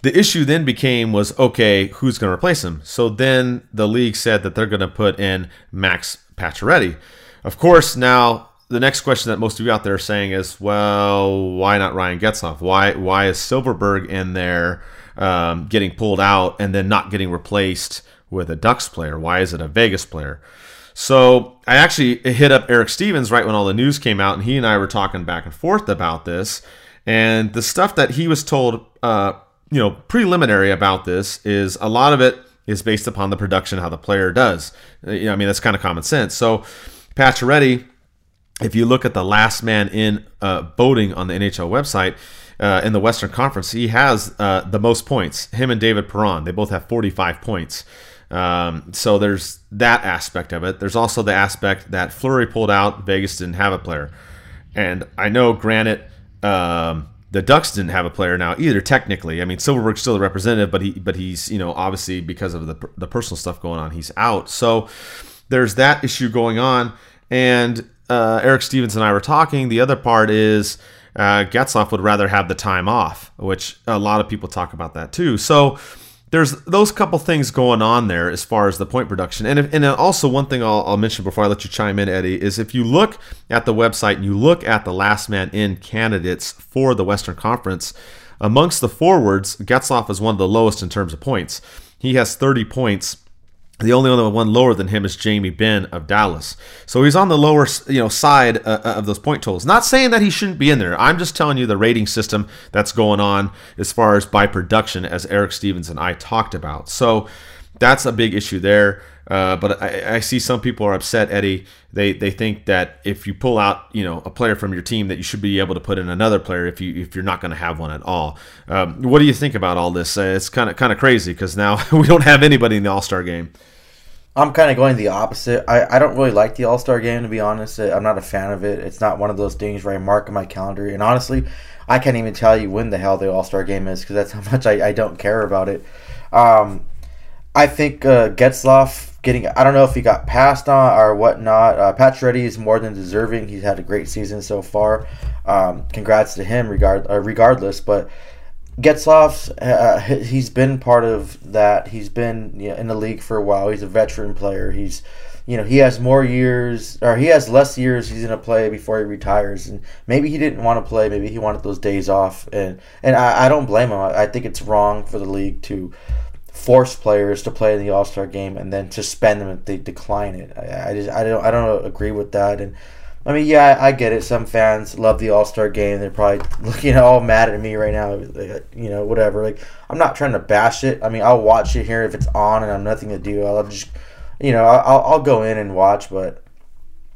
Speaker 2: the issue then became was okay, who's going to replace him? So then the league said that they're going to put in Max Pacioretty. Of course, now the next question that most of you out there are saying is, well, why not Ryan Getzlaf? Why why is Silfverberg in there um, getting pulled out and then not getting replaced with a Ducks player? Why is it a Vegas player? So I actually hit up Eric Stephens right when all the news came out, and he and I were talking back and forth about this. And the stuff that he was told, uh, you know, preliminary about this is a lot of it is based upon the production, how the player does. Uh, you know, I mean, that's kind of common sense. So, Pacioretty, if you look at the last man in uh, voting on the NHL website, uh, in the Western Conference, he has uh, the most points. Him and David Perron, they both have 45 points. Um, so there's that aspect of it. There's also the aspect that Fleury pulled out. Vegas didn't have a player, and I know, granted, um, the Ducks didn't have a player now either. Technically, I mean Silfverberg's still a representative, but he but he's you know obviously because of the the personal stuff going on, he's out. So there's that issue going on. And uh, Eric Stephens and I were talking. The other part is uh, Getzlaf would rather have the time off, which a lot of people talk about that too. So there's those couple things going on there as far as the point production. And, if, and also one thing I'll, I'll, mention before I let you chime in, Eddie, is if you look at the website and you look at the last man in candidates for the Western Conference, amongst the forwards, Getzlaf is one of the lowest in terms of points. He has 30 points the only other one lower than him is Jamie Benn of Dallas. So he's on the lower, you know, side uh, uh, of those point totals. Not saying that he shouldn't be in there. I'm just telling you the rating system that's going on as far as by production, as Eric Stephens and I talked about. So that's a big issue there. Uh, but I, I, see some people are upset, Eddie. They they think that if you pull out, you know, a player from your team, that you should be able to put in another player if you if you're not going to have one at all. Um, what do you think about all this? Uh, it's kind of kind of crazy because now we don't have anybody in the All Star game.
Speaker 3: I'm kind of going the opposite. I, I don't really like the All Star game, to be honest. I'm not a fan of it. It's not one of those things where I mark on my calendar. And honestly, I can't even tell you when the hell the All Star game is because that's how much I, I don't care about it. Um, I think uh, Getzlaf getting, I don't know if he got passed on or whatnot. Uh, Pacioretty is more than deserving. He's had a great season so far. Um, congrats to him regard, uh, regardless. But Getzlaf, uh, he's been part of that. He's been you know, in the league for a while. He's a veteran player. He's, you know, he has more years, or he has less years he's going to play before he retires. And maybe he didn't want to play. Maybe he wanted those days off. And and I, I don't blame him. I, I think it's wrong for the league to force players to play in the All Star game and then suspend them if they decline it. I, I just I don't I don't agree with that. And I mean, yeah, I, get it. Some fans love the All Star game. They're probably looking all mad at me right now. You know, whatever. Like I'm not trying to bash it. I mean, I'll watch it here if it's on and I'm nothing to do. I'll just you know I'll I'll go in and watch, but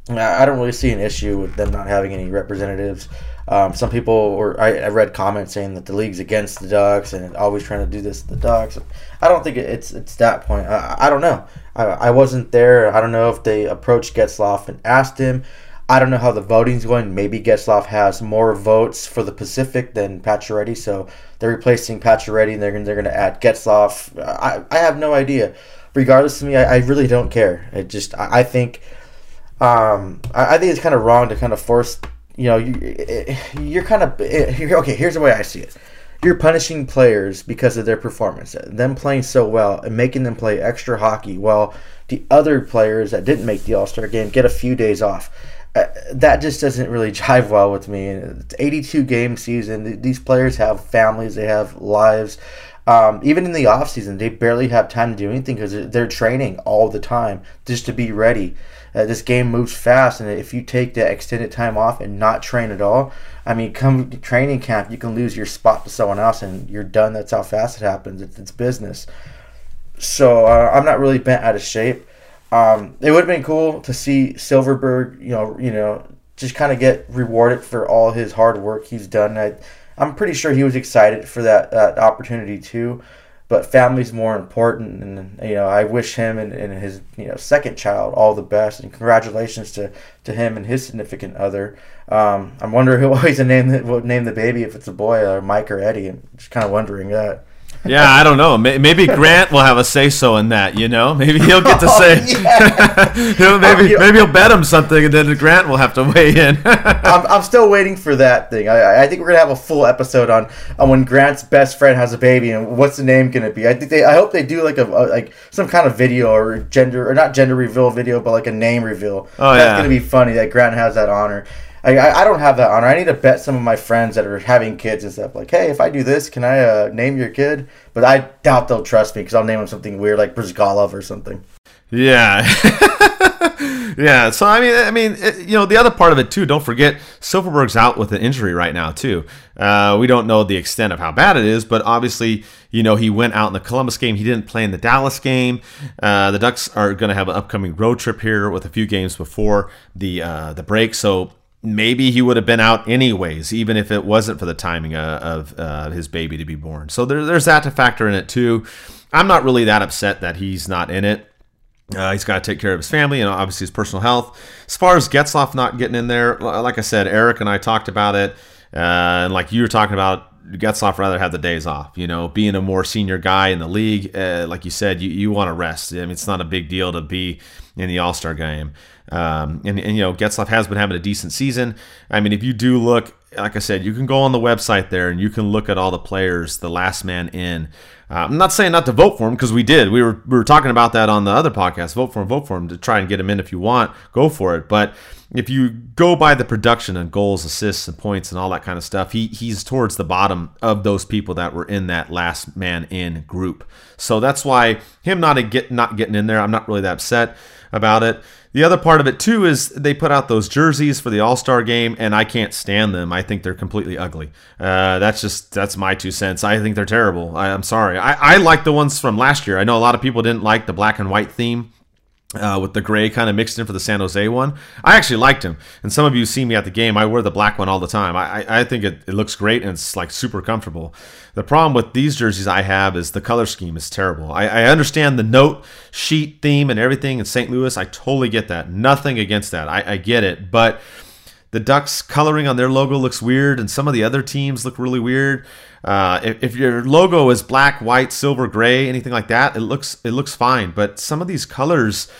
Speaker 3: I don't really see an issue with them not having any representatives. Um, some people were I, I, read comments saying that the league's against the Ducks and always trying to do this to the Ducks. I don't think it's it's that point. I, I don't know. I, I wasn't there. I don't know if they approached Getzlaf and asked him. I don't know how the voting's going. Maybe Getzlaf has more votes for the Pacific than Pacioretty, so they're replacing Pacioretty and they're they're going to add Getzlaf. I, I have no idea. Regardless of me, I, I really don't care. It just I, I think um, I, I think it's kind of wrong to kind of force you know, you, you're kind of okay. Here's the way I see it: you're punishing players because of their performance, them playing so well and making them play extra hockey, while the other players that didn't make the All Star game get a few days off. Uh, that just doesn't really jive well with me. It's 82 game season. These players have families, they have lives. Um, even in the off season, they barely have time to do anything because they're training all the time just to be ready. Uh, this game moves fast, and if you take that extended time off and not train at all, I mean, come to training camp, you can lose your spot to someone else, and you're done. That's how fast it happens. It's, it's business. So uh, I'm not really bent out of shape. Um, it would have been cool to see Silfverberg, you know, you know, just kind of get rewarded for all his hard work he's done. I, I'm pretty sure he was excited for that, that opportunity too but family's more important and you know i wish him and, and his you know second child all the best and congratulations to, to him and his significant other. Um, i'm wondering who always name the, will name the baby if it's a boy or mike or eddie. I'm just kind of wondering that
Speaker 2: yeah, I don't know. Maybe Grant will have a say so in that. You know, maybe he'll get to oh, say. Oh, maybe oh, maybe he'll bet him something, and then Grant will have to weigh in.
Speaker 3: I'm, I'm still waiting for that thing. I, I think we're gonna have a full episode on on when Grant's best friend has a baby and what's the name gonna be. I think they. I hope they do like a, a like some kind of video or gender or not gender reveal video, but like a name reveal. Oh That's yeah, gonna be funny that Grant has that honor. I, I don't have that honor. I need to bet some of my friends that are having kids and stuff like, hey, if I do this, can I uh, name your kid? But I doubt they'll trust me because I'll name them something weird like Bryzgalov or something.
Speaker 2: Yeah. yeah. So I mean, I mean, it, you know, the other part of it too. Don't forget, Silfverberg's out with an injury right now too. Uh, we don't know the extent of how bad it is, but obviously, you know, he went out in the Columbus game. He didn't play in the Dallas game. Uh, the Ducks are going to have an upcoming road trip here with a few games before the uh, the break. So maybe he would have been out anyways, even if it wasn't for the timing uh, of uh, his baby to be born. So there, there's that to factor in it too. I'm not really that upset that he's not in it. Uh, he's got to take care of his family and obviously his personal health. As far as Getzlaf not getting in there, like I said, Eric and I talked about it, uh, and like you were talking about, Getzlaf rather have the days off. You know, being a more senior guy in the league, uh, like you said, you, you want to rest. I mean, it's not a big deal to be in the All Star game. Um, and, and, you know, Getzlaf has been having a decent season. I mean, if you do look, like I said, you can go on the website there and you can look at all the players, the last man in. Uh, I'm not saying not to vote for him because we did. We were we were talking about that on the other podcast. Vote for him, vote for him to try and get him in if you want. Go for it. But if you go by the production and goals, assists, and points and all that kind of stuff, he he's towards the bottom of those people that were in that last man in group. So that's why him not get not getting in there. I'm not really that upset about it. The other part of it too is they put out those jerseys for the All Star game, and I can't stand them. I think they're completely ugly. Uh, that's just that's my two cents. I think they're terrible. I, am sorry. I, I like the ones from last year. I know a lot of people didn't like the black and white theme uh, with the gray kind of mixed in for the San Jose one. I actually liked him, and some of you see me at the game. I wear the black one all the time. I, I, I think it, it looks great and it's like super comfortable. The problem with these jerseys I have is the color scheme is terrible. I, I understand the note sheet theme and everything in St. Louis. I totally get that. Nothing against that. I, I get it, but the Ducks coloring on their logo looks weird, and some of the other teams look really weird. Uh, if, if, your logo is black, white, silver, gray, anything like that, it looks it looks fine. But some of these colors,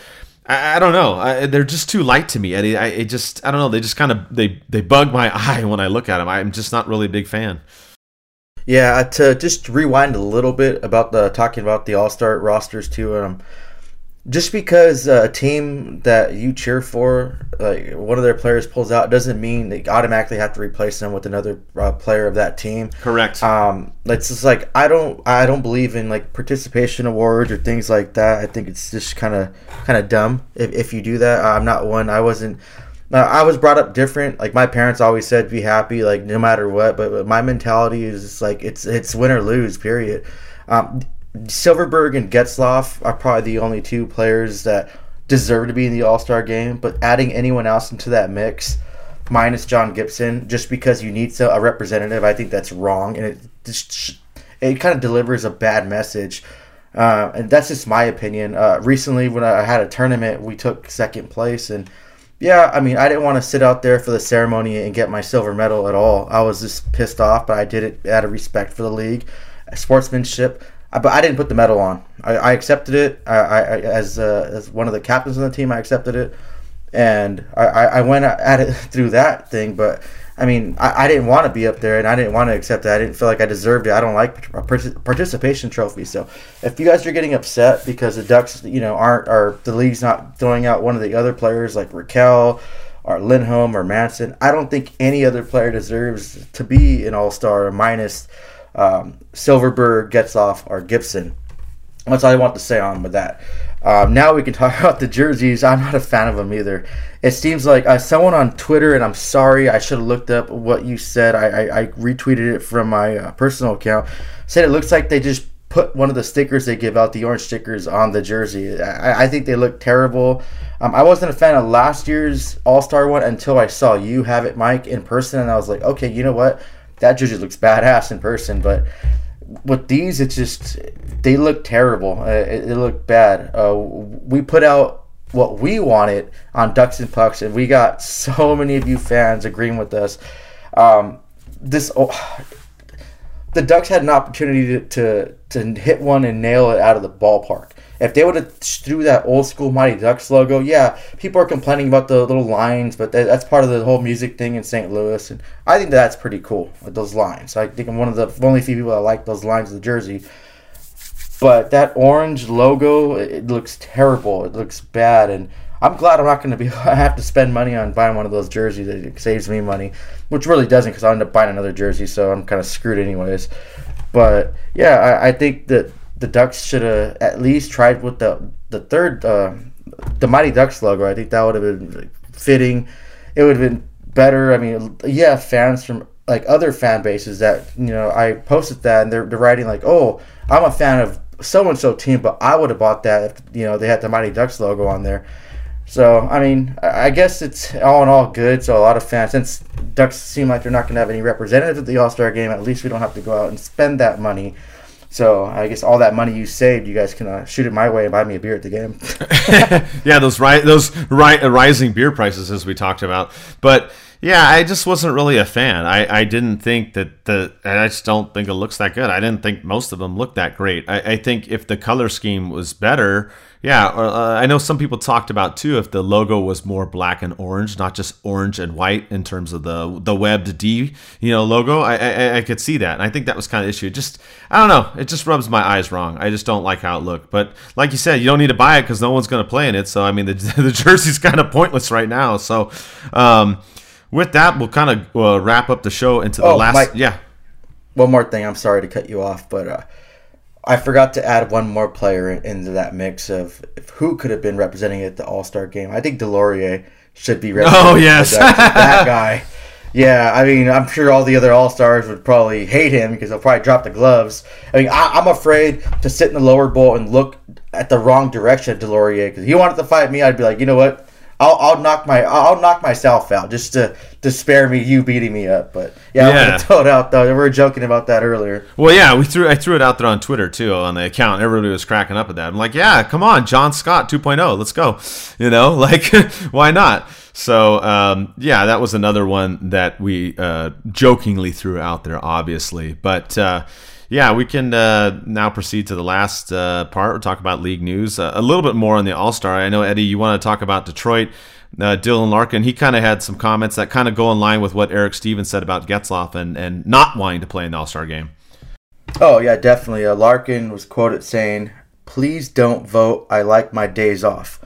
Speaker 2: I, I don't know, I, they're just too light to me, Eddie. I it just I don't know. They just kind of they they bug my eye when I look at them. I'm just not really a big fan.
Speaker 3: Yeah, to just rewind a little bit about the talking about the All Star rosters too. Um, just because a team that you cheer for, like one of their players pulls out, doesn't mean they automatically have to replace them with another uh, player of that team.
Speaker 2: Correct.
Speaker 3: Um, it's just like I don't, I don't believe in like participation awards or things like that. I think it's just kind of, kind of dumb if, if you do that. I'm not one. I wasn't. Uh, I was brought up different. Like my parents always said, "Be happy, like no matter what." But, but my mentality is just like it's it's win or lose. Period. Um, Silfverberg and Getzlaf are probably the only two players that deserve to be in the All Star game. But adding anyone else into that mix, minus John Gibson, just because you need a representative, I think that's wrong, and it just it kind of delivers a bad message. Uh, and that's just my opinion. Uh, recently, when I had a tournament, we took second place, and yeah, I mean, I didn't want to sit out there for the ceremony and get my silver medal at all. I was just pissed off, but I did it out of respect for the league, sportsmanship. But I didn't put the medal on. I, I accepted it. I, I as uh, as one of the captains on the team, I accepted it, and I, I went at it through that thing. But I mean, I, I didn't want to be up there, and I didn't want to accept it. I didn't feel like I deserved it. I don't like participation trophy. So if you guys are getting upset because the Ducks, you know, aren't or the league's not throwing out one of the other players like Rakell or Lindholm or Manson, I don't think any other player deserves to be an All Star minus um, Getzlaf, or Gibson. That's all I want to say on with that. Um, now we can talk about the jerseys. I'm not a fan of them either. It seems like uh, someone on Twitter, and I'm sorry, I should have looked up what you said. I, I, I retweeted it from my uh, personal account. Said it looks like they just put one of the stickers they give out, the orange stickers, on the jersey. I, I think they look terrible. Um, I wasn't a fan of last year's All Star one until I saw you have it, Mike, in person, and I was like, okay, you know what? That jersey looks badass in person, but with these, it's just they look terrible. Uh, it, it looked bad. Uh, we put out what we wanted on Ducks and Pucks, and we got so many of you fans agreeing with us. Um, this oh, the Ducks had an opportunity to, to to hit one and nail it out of the ballpark. If they would have threw that old school Mighty Ducks logo, yeah, people are complaining about the little lines, but that's part of the whole music thing in St. Louis, and I think that's pretty cool with those lines. I think I'm one of the only few people that like those lines of the jersey. But that orange logo, it looks terrible. It looks bad, and I'm glad I'm not going to be. I have to spend money on buying one of those jerseys. It saves me money, which really doesn't, because I end up buying another jersey, so I'm kind of screwed anyways. But yeah, I, I think that the Ducks should have at least tried with the the third uh, the Mighty Ducks logo. I think that would have been fitting. It would have been better. I mean, yeah, fans from like other fan bases that you know I posted that and they're, they're writing like, oh, I'm a fan of so and so team, but I would have bought that if you know they had the Mighty Ducks logo on there. So I mean, I guess it's all in all good. So a lot of fans, since Ducks seem like they're not going to have any representatives at the All Star game, at least we don't have to go out and spend that money so I guess all that money you saved, you guys can uh, shoot it my way and buy me a beer at the game.
Speaker 2: yeah, those ri- those ri- rising beer prices as we talked about, but yeah, I just wasn't really a fan. I, I didn't think that the I just don't think it looks that good. I didn't think most of them looked that great. I, I think if the color scheme was better, yeah, uh, I know some people talked about too if the logo was more black and orange, not just orange and white in terms of the the webbed D, you know, logo. I I, I could see that, and I think that was kind of issue. Just I don't know, it just rubs my eyes wrong. I just don't like how it looked. But like you said, you don't need to buy it because no one's going to play in it. So I mean, the the jersey's kind of pointless right now. So. Um, with that, we'll kind of uh, wrap up the show into the oh, last. Mike, yeah.
Speaker 3: One more thing. I'm sorry to cut you off, but uh, I forgot to add one more player into that mix of who could have been representing at the All Star game. I think Deslauriers should be oh,
Speaker 2: representing. Oh yes,
Speaker 3: that guy. Yeah, I mean, I'm sure all the other All Stars would probably hate him because they'll probably drop the gloves. I mean, I, am afraid to sit in the lower bowl and look at the wrong direction at Deslauriers because he wanted to fight me. I'd be like, you know what? I'll, I'll knock my I'll knock myself out just to to spare me you beating me up. But yeah, yeah. I'm gonna throw it out though. We were joking about that earlier.
Speaker 2: Well, yeah, we threw I threw it out there on Twitter too on the account. Everybody was cracking up at that. I'm like, yeah, come on, John Scott 2.0, let's go. You know, like why not? So um, yeah, that was another one that we uh, jokingly threw out there, obviously, but. Uh, yeah, we can uh, now proceed to the last uh, part. We'll talk about league news. Uh, a little bit more on the All Star. I know, Eddie, you want to talk about Detroit. Uh, Dylan Larkin, he kind of had some comments that kind of go in line with what Eric Stephens said about Getzlaf and, and not wanting to play in the All Star game.
Speaker 3: Oh, yeah, definitely. Uh, Larkin was quoted saying, Please don't vote. I like my days off.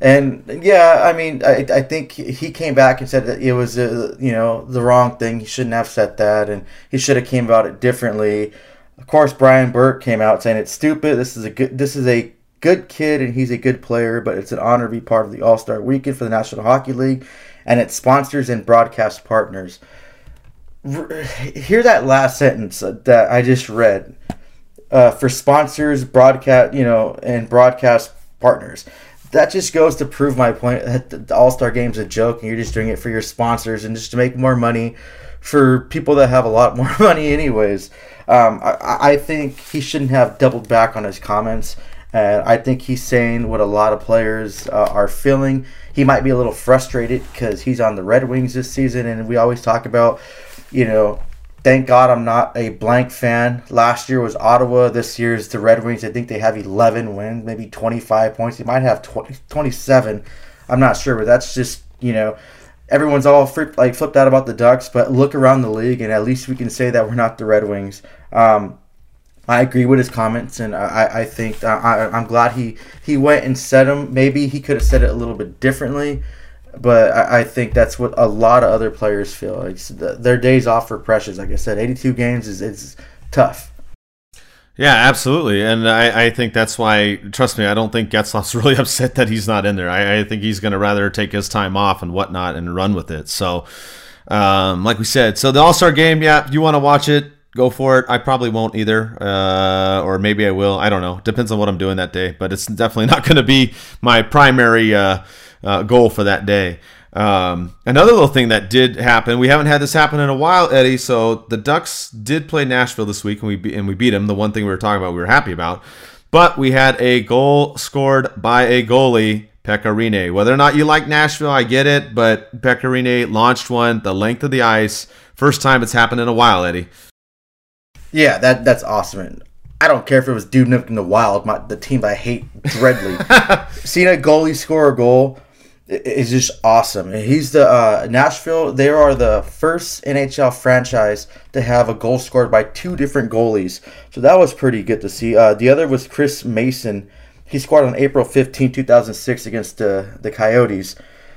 Speaker 3: And yeah, I mean, I, I think he came back and said that it was uh, you know the wrong thing. He shouldn't have said that, and he should have came about it differently. Of course, Brian Burke came out saying it's stupid. This is a good. This is a good kid, and he's a good player. But it's an honor to be part of the All Star Weekend for the National Hockey League, and its sponsors and broadcast partners. Hear that last sentence that I just read. Uh, for sponsors, broadcast, you know, and broadcast partners that just goes to prove my point that the All Star Game's a joke, and you're just doing it for your sponsors and just to make more money for people that have a lot more money, anyways. Um, I, I, think he shouldn't have doubled back on his comments, and I think he's saying what a lot of players uh, are feeling. He might be a little frustrated because he's on the Red Wings this season, and we always talk about, you know, Thank God I'm not a blank fan. Last year was Ottawa. This year is the Red Wings. I think they have 11 wins, maybe 25 points. They might have 20, 27. I'm not sure, but that's just, you know, everyone's all like flipped out about the Ducks, but look around the league and at least we can say that we're not the Red Wings. Um, I agree with his comments, and I, I think I, I'm glad he, he went and said them. Maybe he could have said it a little bit differently, but I, I, think that's what a lot of other players feel. It's, their days off are precious. Like I said, 82 games is it's tough.
Speaker 2: Yeah, absolutely, and I, I think that's why. Trust me, I don't think Getzlaf's really upset that he's not in there. I, I think he's going to rather take his time off and whatnot and run with it. So, um, like we said, so the All Star game, yeah, you want to watch it, go for it. I probably won't either, uh, or maybe I will. I don't know. Depends on what I'm doing that day, but it's definitely not going to be my primary. Uh, uh, goal for that day. Um, another little thing that did happen, we haven't had this happen in a while, Eddie. So the Ducks did play Nashville this week, and we be- and we beat them. The one thing we were talking about, we were happy about, but we had a goal scored by a goalie, Pekka Rinne. Whether or not you like Nashville, I get it, but Pekka Rinne launched one the length of the ice. First time it's happened in a while, Eddie.
Speaker 3: Yeah, that that's awesome. I don't care if it was Dubnyk in the Wild, my, the team I hate dreadly. Seeing a goalie score a goal is just awesome. He's the uh, Nashville. They are the first NHL franchise to have a goal scored by two different goalies. So that was pretty good to see. Uh, the other was Chris Mason. He scored on April 15, 2006 against uh, the Coyotes.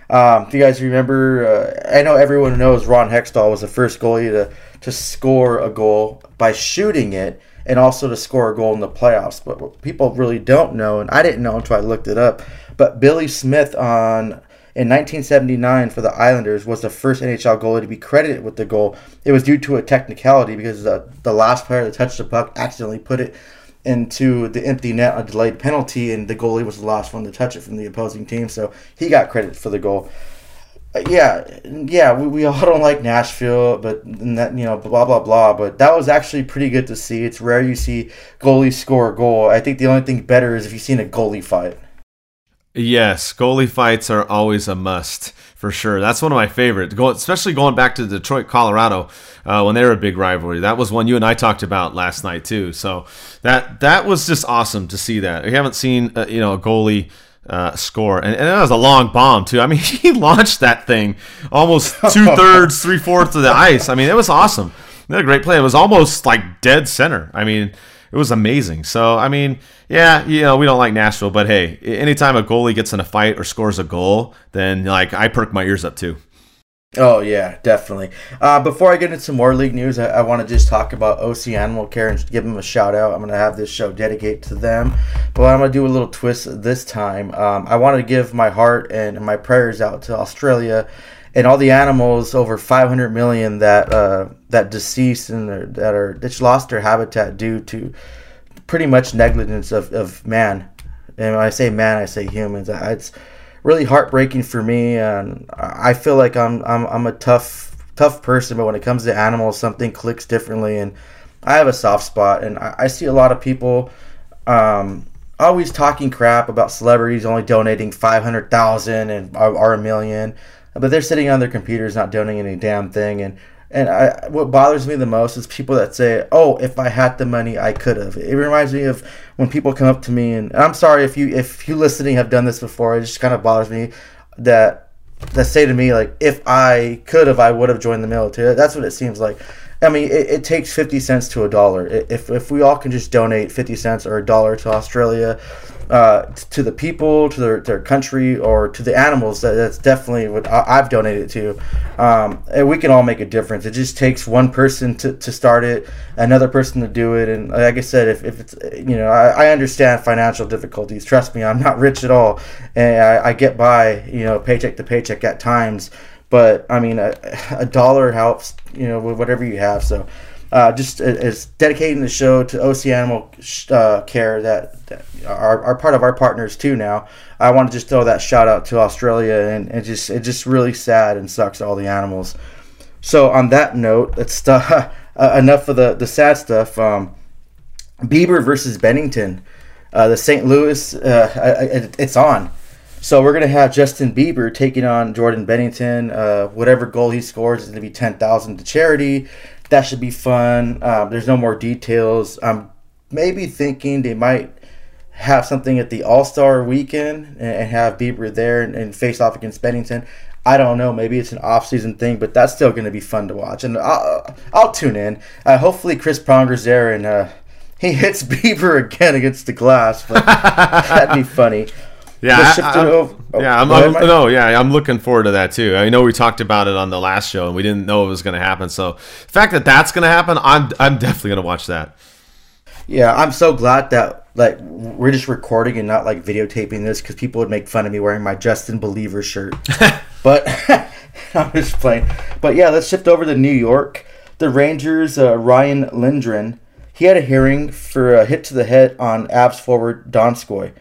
Speaker 3: Um, if you guys remember, uh, I know everyone knows Ron Hextall was the first goalie to, to score a goal by shooting it and also to score a goal in the playoffs. But what people really don't know, and I didn't know until I looked it up, but Billy Smith on in 1979 for the Islanders was the first NHL goalie to be credited with the goal. It was due to a technicality because the, the last player to touch the puck accidentally put it into the empty net, on a delayed penalty, and the goalie was the last one to touch it from the opposing team. So he got credit for the goal. Yeah, yeah, we, we all don't like Nashville, but that you know, blah blah blah. But that was actually pretty good to see. It's rare you see goalies score a goal. I think the only thing better is if you've seen a goalie fight.
Speaker 2: Yes, goalie fights are always a must for sure. That's one of my favorites, Go, especially going back to Detroit, Colorado, uh, when they were a big rivalry. That was one you and I talked about last night too. So that that was just awesome to see that. We haven't seen uh, you know a goalie uh, score, and, and that was a long bomb too. I mean, he launched that thing almost two thirds, three fourths of the ice. I mean, it was awesome. That a great play. It was almost like dead center. I mean, it was amazing. So I mean, yeah, you know, we don't like Nashville, but hey, anytime a goalie gets in a fight or scores a goal, then like I perk my ears up too.
Speaker 3: Oh yeah, definitely. Uh, before I get into more league news, I, I want to just talk about OC Animal Care and give them a shout out. I'm gonna have this show dedicate to them, but I'm gonna do a little twist this time. Um, I want to give my heart and my prayers out to Australia and all the animals over 500 million that uh, that deceased and that are that lost their habitat due to pretty much negligence of, of man. And when I say man, I say humans. It's really heartbreaking for me, and I feel like I'm I'm I'm a tough tough person, but when it comes to animals, something clicks differently, and I have a soft spot, and I, I see a lot of people. Um, always talking crap about celebrities only donating 500,000 and or a million but they're sitting on their computers not donating any damn thing and and I, what bothers me the most is people that say, "Oh, if I had the money, I could have." It reminds me of when people come up to me, and, and I'm sorry if you if you listening have done this before. It just kind of bothers me that that say to me like, "If I could have, I would have joined the military." That's what it seems like. I mean, it, it takes 50 cents to a dollar. If, if we all can just donate 50 cents or a dollar to Australia, uh, to the people, to their, their country, or to the animals. That, that's definitely what I, have donated to. Um, and we can all make a difference. It just takes one person to, to start it, another person to do it. And like I said, if, if it's, you know, I, I understand financial difficulties. Trust me, I'm not rich at all. And I, I get by, you know, paycheck to paycheck at times. But I mean, a, a dollar helps, you know, with whatever you have. So, uh, just as dedicating the show to OC Animal uh, Care that, that, are, are part of our partners too now. I want to just throw that shout out to Australia and, it just it just really sad and sucks all the animals. So on that note, that's uh, enough of the, the sad stuff. Um, Bieber versus Binnington, uh, the St. Louis, uh, it's on. So we're gonna have Justin Bieber taking on Jordan Binnington. Uh, whatever goal he scores is gonna be ten thousand to charity that should be fun. Um, there's no more details. I'm maybe thinking they might have something at the All Star weekend and, have Bieber there and, and, face off against Binnington. I don't know. Maybe it's an off-season thing, but that's still going to be fun to watch, and I'll, I'll tune in. Uh, hopefully, Chris Pronger's there and uh, he hits Bieber again against the glass. But that'd be funny.
Speaker 2: Yeah, I, I, oh, yeah, I'm, I'm no, yeah, I'm looking forward to that too. I know we talked about it on the last show, and we didn't know it was going to happen. So, the fact that that's going to happen, I'm I'm definitely going to watch that.
Speaker 3: Yeah, I'm so glad that like we're just recording and not like videotaping this because people would make fun of me wearing my Justin Believer shirt. but I'm just playing. But yeah, let's shift over to New York. The Rangers, uh, Ryan Lindgren, he had a hearing for a hit to the head on Avs forward Donskoi.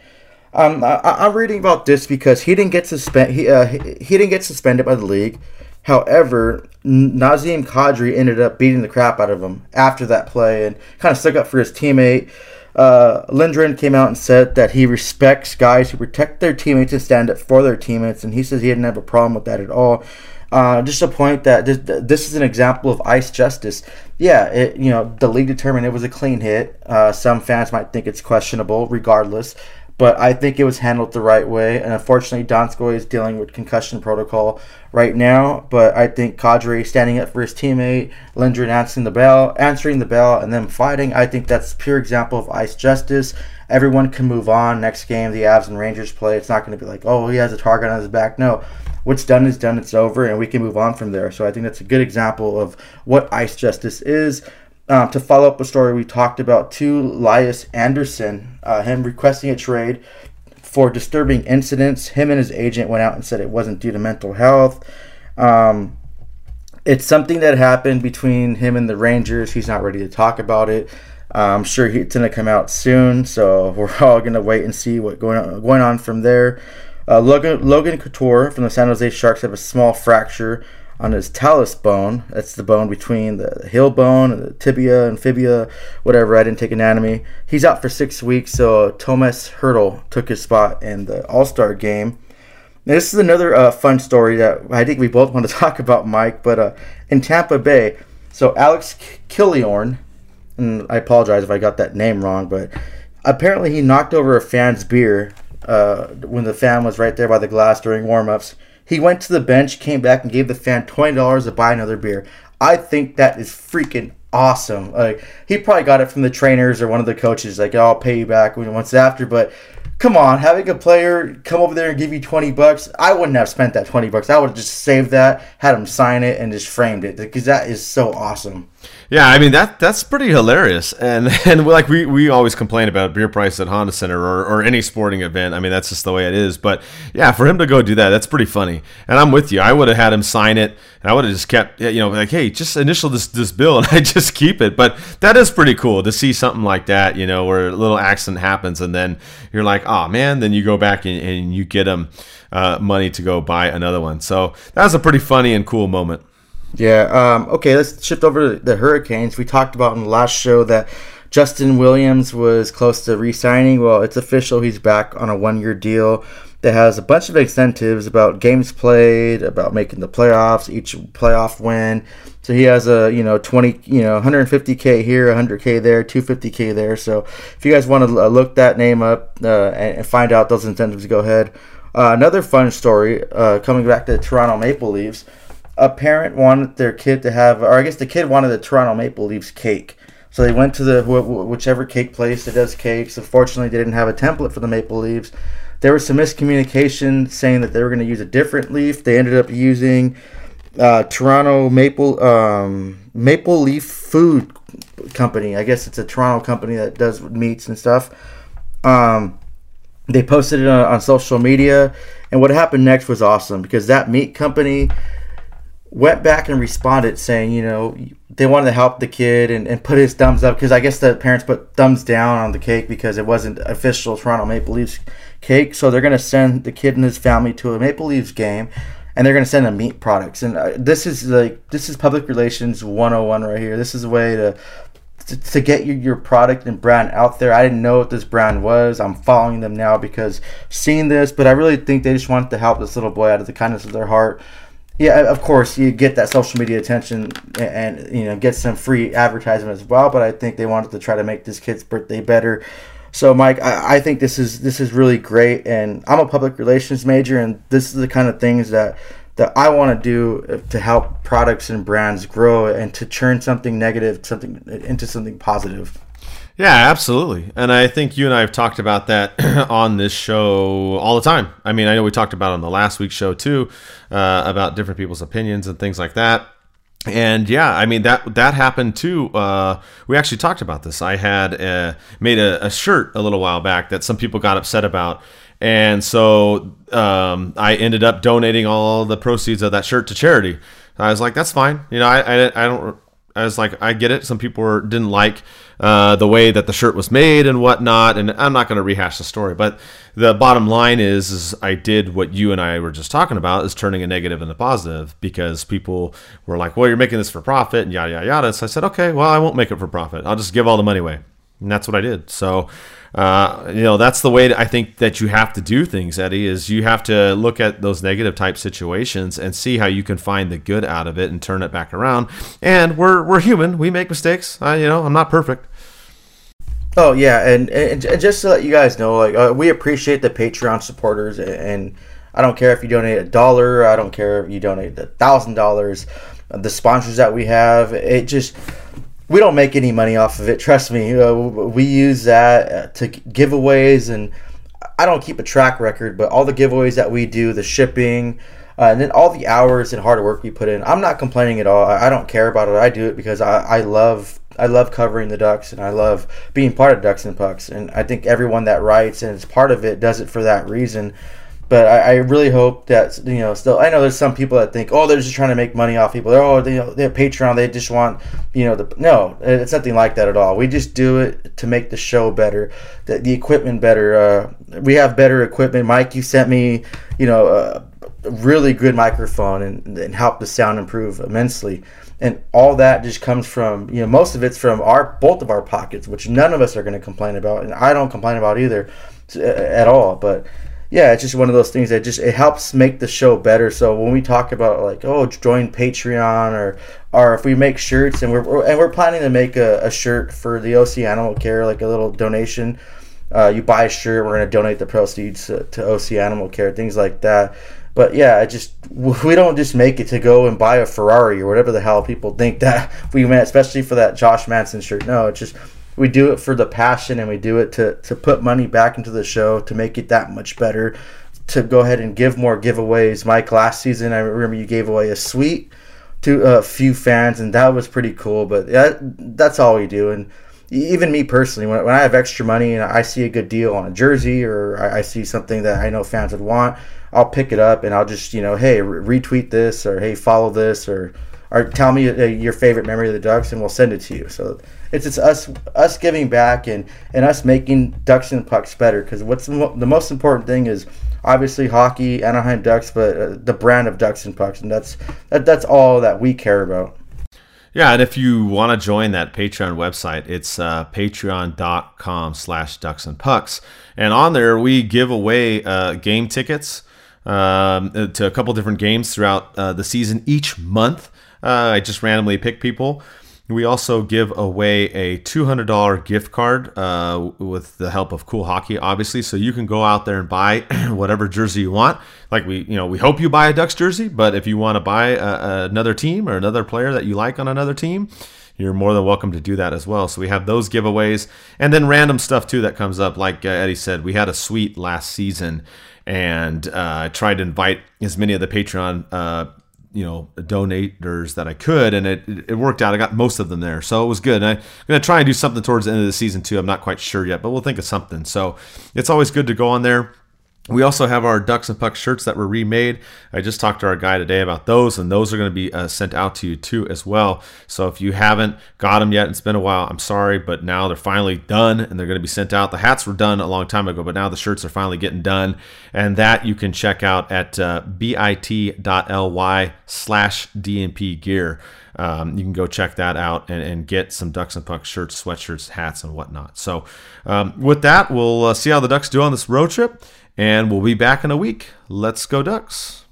Speaker 3: Um, I, am reading about this because he didn't get suspended. He, uh, he, didn't get suspended by the league. However, Nazem Kadri ended up beating the crap out of him after that play and kind of stuck up for his teammate. Uh, Lindgren came out and said that he respects guys who protect their teammates and stand up for their teammates, and he says he didn't have a problem with that at all. Uh, just a point that this, this, is an example of ice justice. Yeah, it, you know the league determined it was a clean hit. Uh, some fans might think it's questionable, regardless but I think it was handled the right way. And unfortunately, Donskoi is dealing with concussion protocol right now. But I think Kadri standing up for his teammate, Lindgren answering the bell, answering the bell, and then fighting. I think that's pure example of ice justice. Everyone can move on. Next game, the Avs and Rangers play. It's not going to be like, oh, he has a target on his back. No, what's done is done. It's over, and we can move on from there. So I think that's a good example of what ice justice is. Um, to follow up a story we talked about to Lias Andersson, uh, him requesting a trade for disturbing incidents. Him and his agent went out and said it wasn't due to mental health. Um, it's something that happened between him and the Rangers. He's not ready to talk about it. Uh, I'm sure it's going to come out soon, so we're all going to wait and see what going on, going on from there. Uh, Logan, Logan Couture from the San Jose Sharks have a small fracture on his talus bone. That's the bone between the heel bone the tibia and whatever. I didn't take anatomy. He's out for six weeks, so Tomas Hertl took his spot in the All Star game. Now, this is another uh, fun story that I think we both want to talk about, Mike. But uh, in Tampa Bay, so Alex Killorn, and I apologize if I got that name wrong, but apparently he knocked over a fan's beer uh, when the fan was right there by the glass during warmups. He went to the bench, came back, and gave the fan twenty dollars to buy another beer. I think that is freaking awesome. Like he probably got it from the trainers or one of the coaches. Like I'll pay you back once after, but come on, having a player come over there and give you 20 bucks, I wouldn't have spent that 20 bucks. I would have just saved that, had him sign it, and just framed it because that is so awesome.
Speaker 2: Yeah, I mean that that's pretty hilarious, and and like we, we always complain about beer price at Honda Center or, or any sporting event. I mean that's just the way it is. But yeah, for him to go do that, that's pretty funny. And I'm with you. I would have had him sign it, and I would have just kept you know like hey, just initial this this bill, and I just keep it. But that is pretty cool to see something like that, you know, where a little accident happens, and then you're like, oh man, then you go back and, and you get them uh, money to go buy another one. So that was a pretty funny and cool moment.
Speaker 3: Yeah. Um, okay, let's shift over to the Hurricanes. We talked about in the last show that Justin Williams was close to re signing. Well, it's official. He's back on a one year deal that has a bunch of incentives about games played, about making the playoffs, each playoff win. So he has a you know 20 you know 150k here, 100k there, 250k there. So if you guys want to look that name up uh, and find out those incentives, go ahead. Uh, another fun story uh, coming back to the Toronto Maple Leafs. a parent wanted their kid to have, or I guess the kid wanted the Toronto Maple Leafs cake. So they went to the whichever cake place that does cakes. Unfortunately, they didn't have a template for the Maple Leaves. There was some miscommunication saying that they were going to use a different leaf. They ended up using uh, Toronto Maple um, Maple Leaf Food Company. I guess it's a Toronto company that does meats and stuff. Um, they posted it on, on social media, and what happened next was awesome because that meat company went back and responded saying, you know, they wanted to help the kid and, and put his thumbs up because I guess the parents put thumbs down on the cake because it wasn't official Toronto Maple Leafs cake. So they're going to send the kid and his family to a Maple Leafs game and they're going to send them meat products. And uh, this is like, this is public relations 101 right here. This is a way to, to, to get your, your product and brand out there. I didn't know what this brand was. I'm following them now because seeing this, but I really think they just wanted to help this little boy out of the kindness of their heart yeah, of course, you get that social media attention and, and, you know get some free advertisement as well. But I think they wanted to try to make this kid's birthday better. So, Mike, I, I think this is this is really great, and I'm a public relations major, and this is the kind of things that that I want to do to help products and brands grow and to turn something negative something into something positive.
Speaker 2: Yeah, absolutely. And I think you and I have talked about that on this show all the time. I mean, I know we talked about on the last week's show too uh, about different people's opinions and things like that. And yeah, I mean that that happened too. Uh, we actually talked about this. I had uh, made a, a, shirt a little while back that some people got upset about, and so um, I ended up donating all the proceeds of that shirt to charity. I was like, that's fine. You know, I, I, I don't I was like, I get it. Some people were, didn't like uh, the way that the shirt was made and whatnot, and I'm not going to rehash the story. But the bottom line is, is I did what you and I were just talking about, is turning a negative into positive because people were like, well, you're making this for profit and yada yada yada. So I said, okay, well, I won't make it for profit. I'll just give all the money away, and that's what I did. So uh, you know that's the way I think that you have to do things, Eddie. Is you have to look at those negative type situations and see how you can find the good out of it and turn it back around. And we're we're human; we make mistakes. I, you know, I'm not perfect.
Speaker 3: Oh yeah, and, and, and just to let you guys know, like uh, we appreciate the Patreon supporters, and I don't care if you donate a dollar, I don't care if you donate a thousand dollars. The sponsors that we have, it just we don't make any money off of it. Trust me. we use that uh, to giveaways, and I don't keep a track record, but all the giveaways that we do, the shipping, uh, and then all the hours and hard work we put in, I'm not complaining at all. I, don't care about it. I do it because I, I love I love covering the Ducks, and I love being part of Ducks and Pucks. And I think everyone that writes and is part of it does it for that reason. But I, I, really hope that you know. Still, I know there's some people that think, oh, they're just trying to make money off people. They're oh, they, they have Patreon. They just want you know the no. It's nothing like that at all. We just do it to make the show better, the, the equipment better. Uh, we have better equipment. Mike, you sent me you know a really good microphone and, and helped the sound improve immensely. And all that just comes from you know most of it's from our both of our pockets, which none of us are going to complain about, and I don't complain about either at all. But yeah, it's just one of those things that just it helps make the show better. So when we talk about like oh join Patreon or or if we make shirts and we're and we're planning to make a, a shirt for the OC Animal Care like a little donation. Uh, you buy a shirt, we're to donate the proceeds to, to OC Animal Care, things like that. But yeah, I just we don't just make it to go and buy a Ferrari or whatever the hell people think that we meant, especially for that Josh Manson shirt. No, it's just we do it for the passion and we do it to, to put money back into the show to make it that much better to go ahead and give more giveaways. Mike last season i remember you gave away a suite to a few fans and that was pretty cool but that, that's all we do. And even me personally when, when i have extra money and i see a good deal on a jersey or I, I see something that i know fans would want i'll pick it up and i'll just you know hey re- retweet this or hey follow this or or tell me uh, your favorite memory of the ducks and we'll send it to you so it's it's us us giving back and and us making Ducks and Pucks better. Because what's the, mo- the, most important thing is obviously hockey, Anaheim Ducks, but uh, the brand of Ducks and Pucks, and that's that, that's all that we care about.
Speaker 2: Yeah, and if you want to join that Patreon website, it's uh, patreon.com slash ducks and pucks. And on there, we give away uh, game tickets um, to a couple different games throughout uh, the season each month. Uh, I just randomly pick people We also give away a $200 gift card uh, with the help of Cool Hockey, obviously. So you can go out there and buy whatever jersey you want. Like we, you know, we hope you buy a Ducks jersey, but if you want to buy a, another team or another player that you like on another team, you're more than welcome to do that as well. So we have those giveaways and then random stuff too that comes up. Like uh, Eddie said, we had a suite last season and uh, I tried to invite as many of the Patreon uh, you know donators that I could, and it it worked out. I got most of them there, so it was good. And I'm gonna try and do something towards the end of the season too. I'm not quite sure yet, but we'll think of something. So it's always good to go on there. We also have our Ducks and Pucks shirts that were remade. I just talked to our guy today about those, and those are going to be uh, sent out to you too as well. So if you haven't got them yet, it's been a while. I'm sorry, but now they're finally done, and they're going to be sent out. The hats were done a long time ago, but now the shirts are finally getting done, and that you can check out at uh, bit.ly slash DNP gear. Um, you can go check that out and, and, get some Ducks and Pucks shirts, sweatshirts, hats, and whatnot. So, um, with that, we'll uh, see how the Ducks do on this road trip and we'll be back in a week. Let's go, Ducks.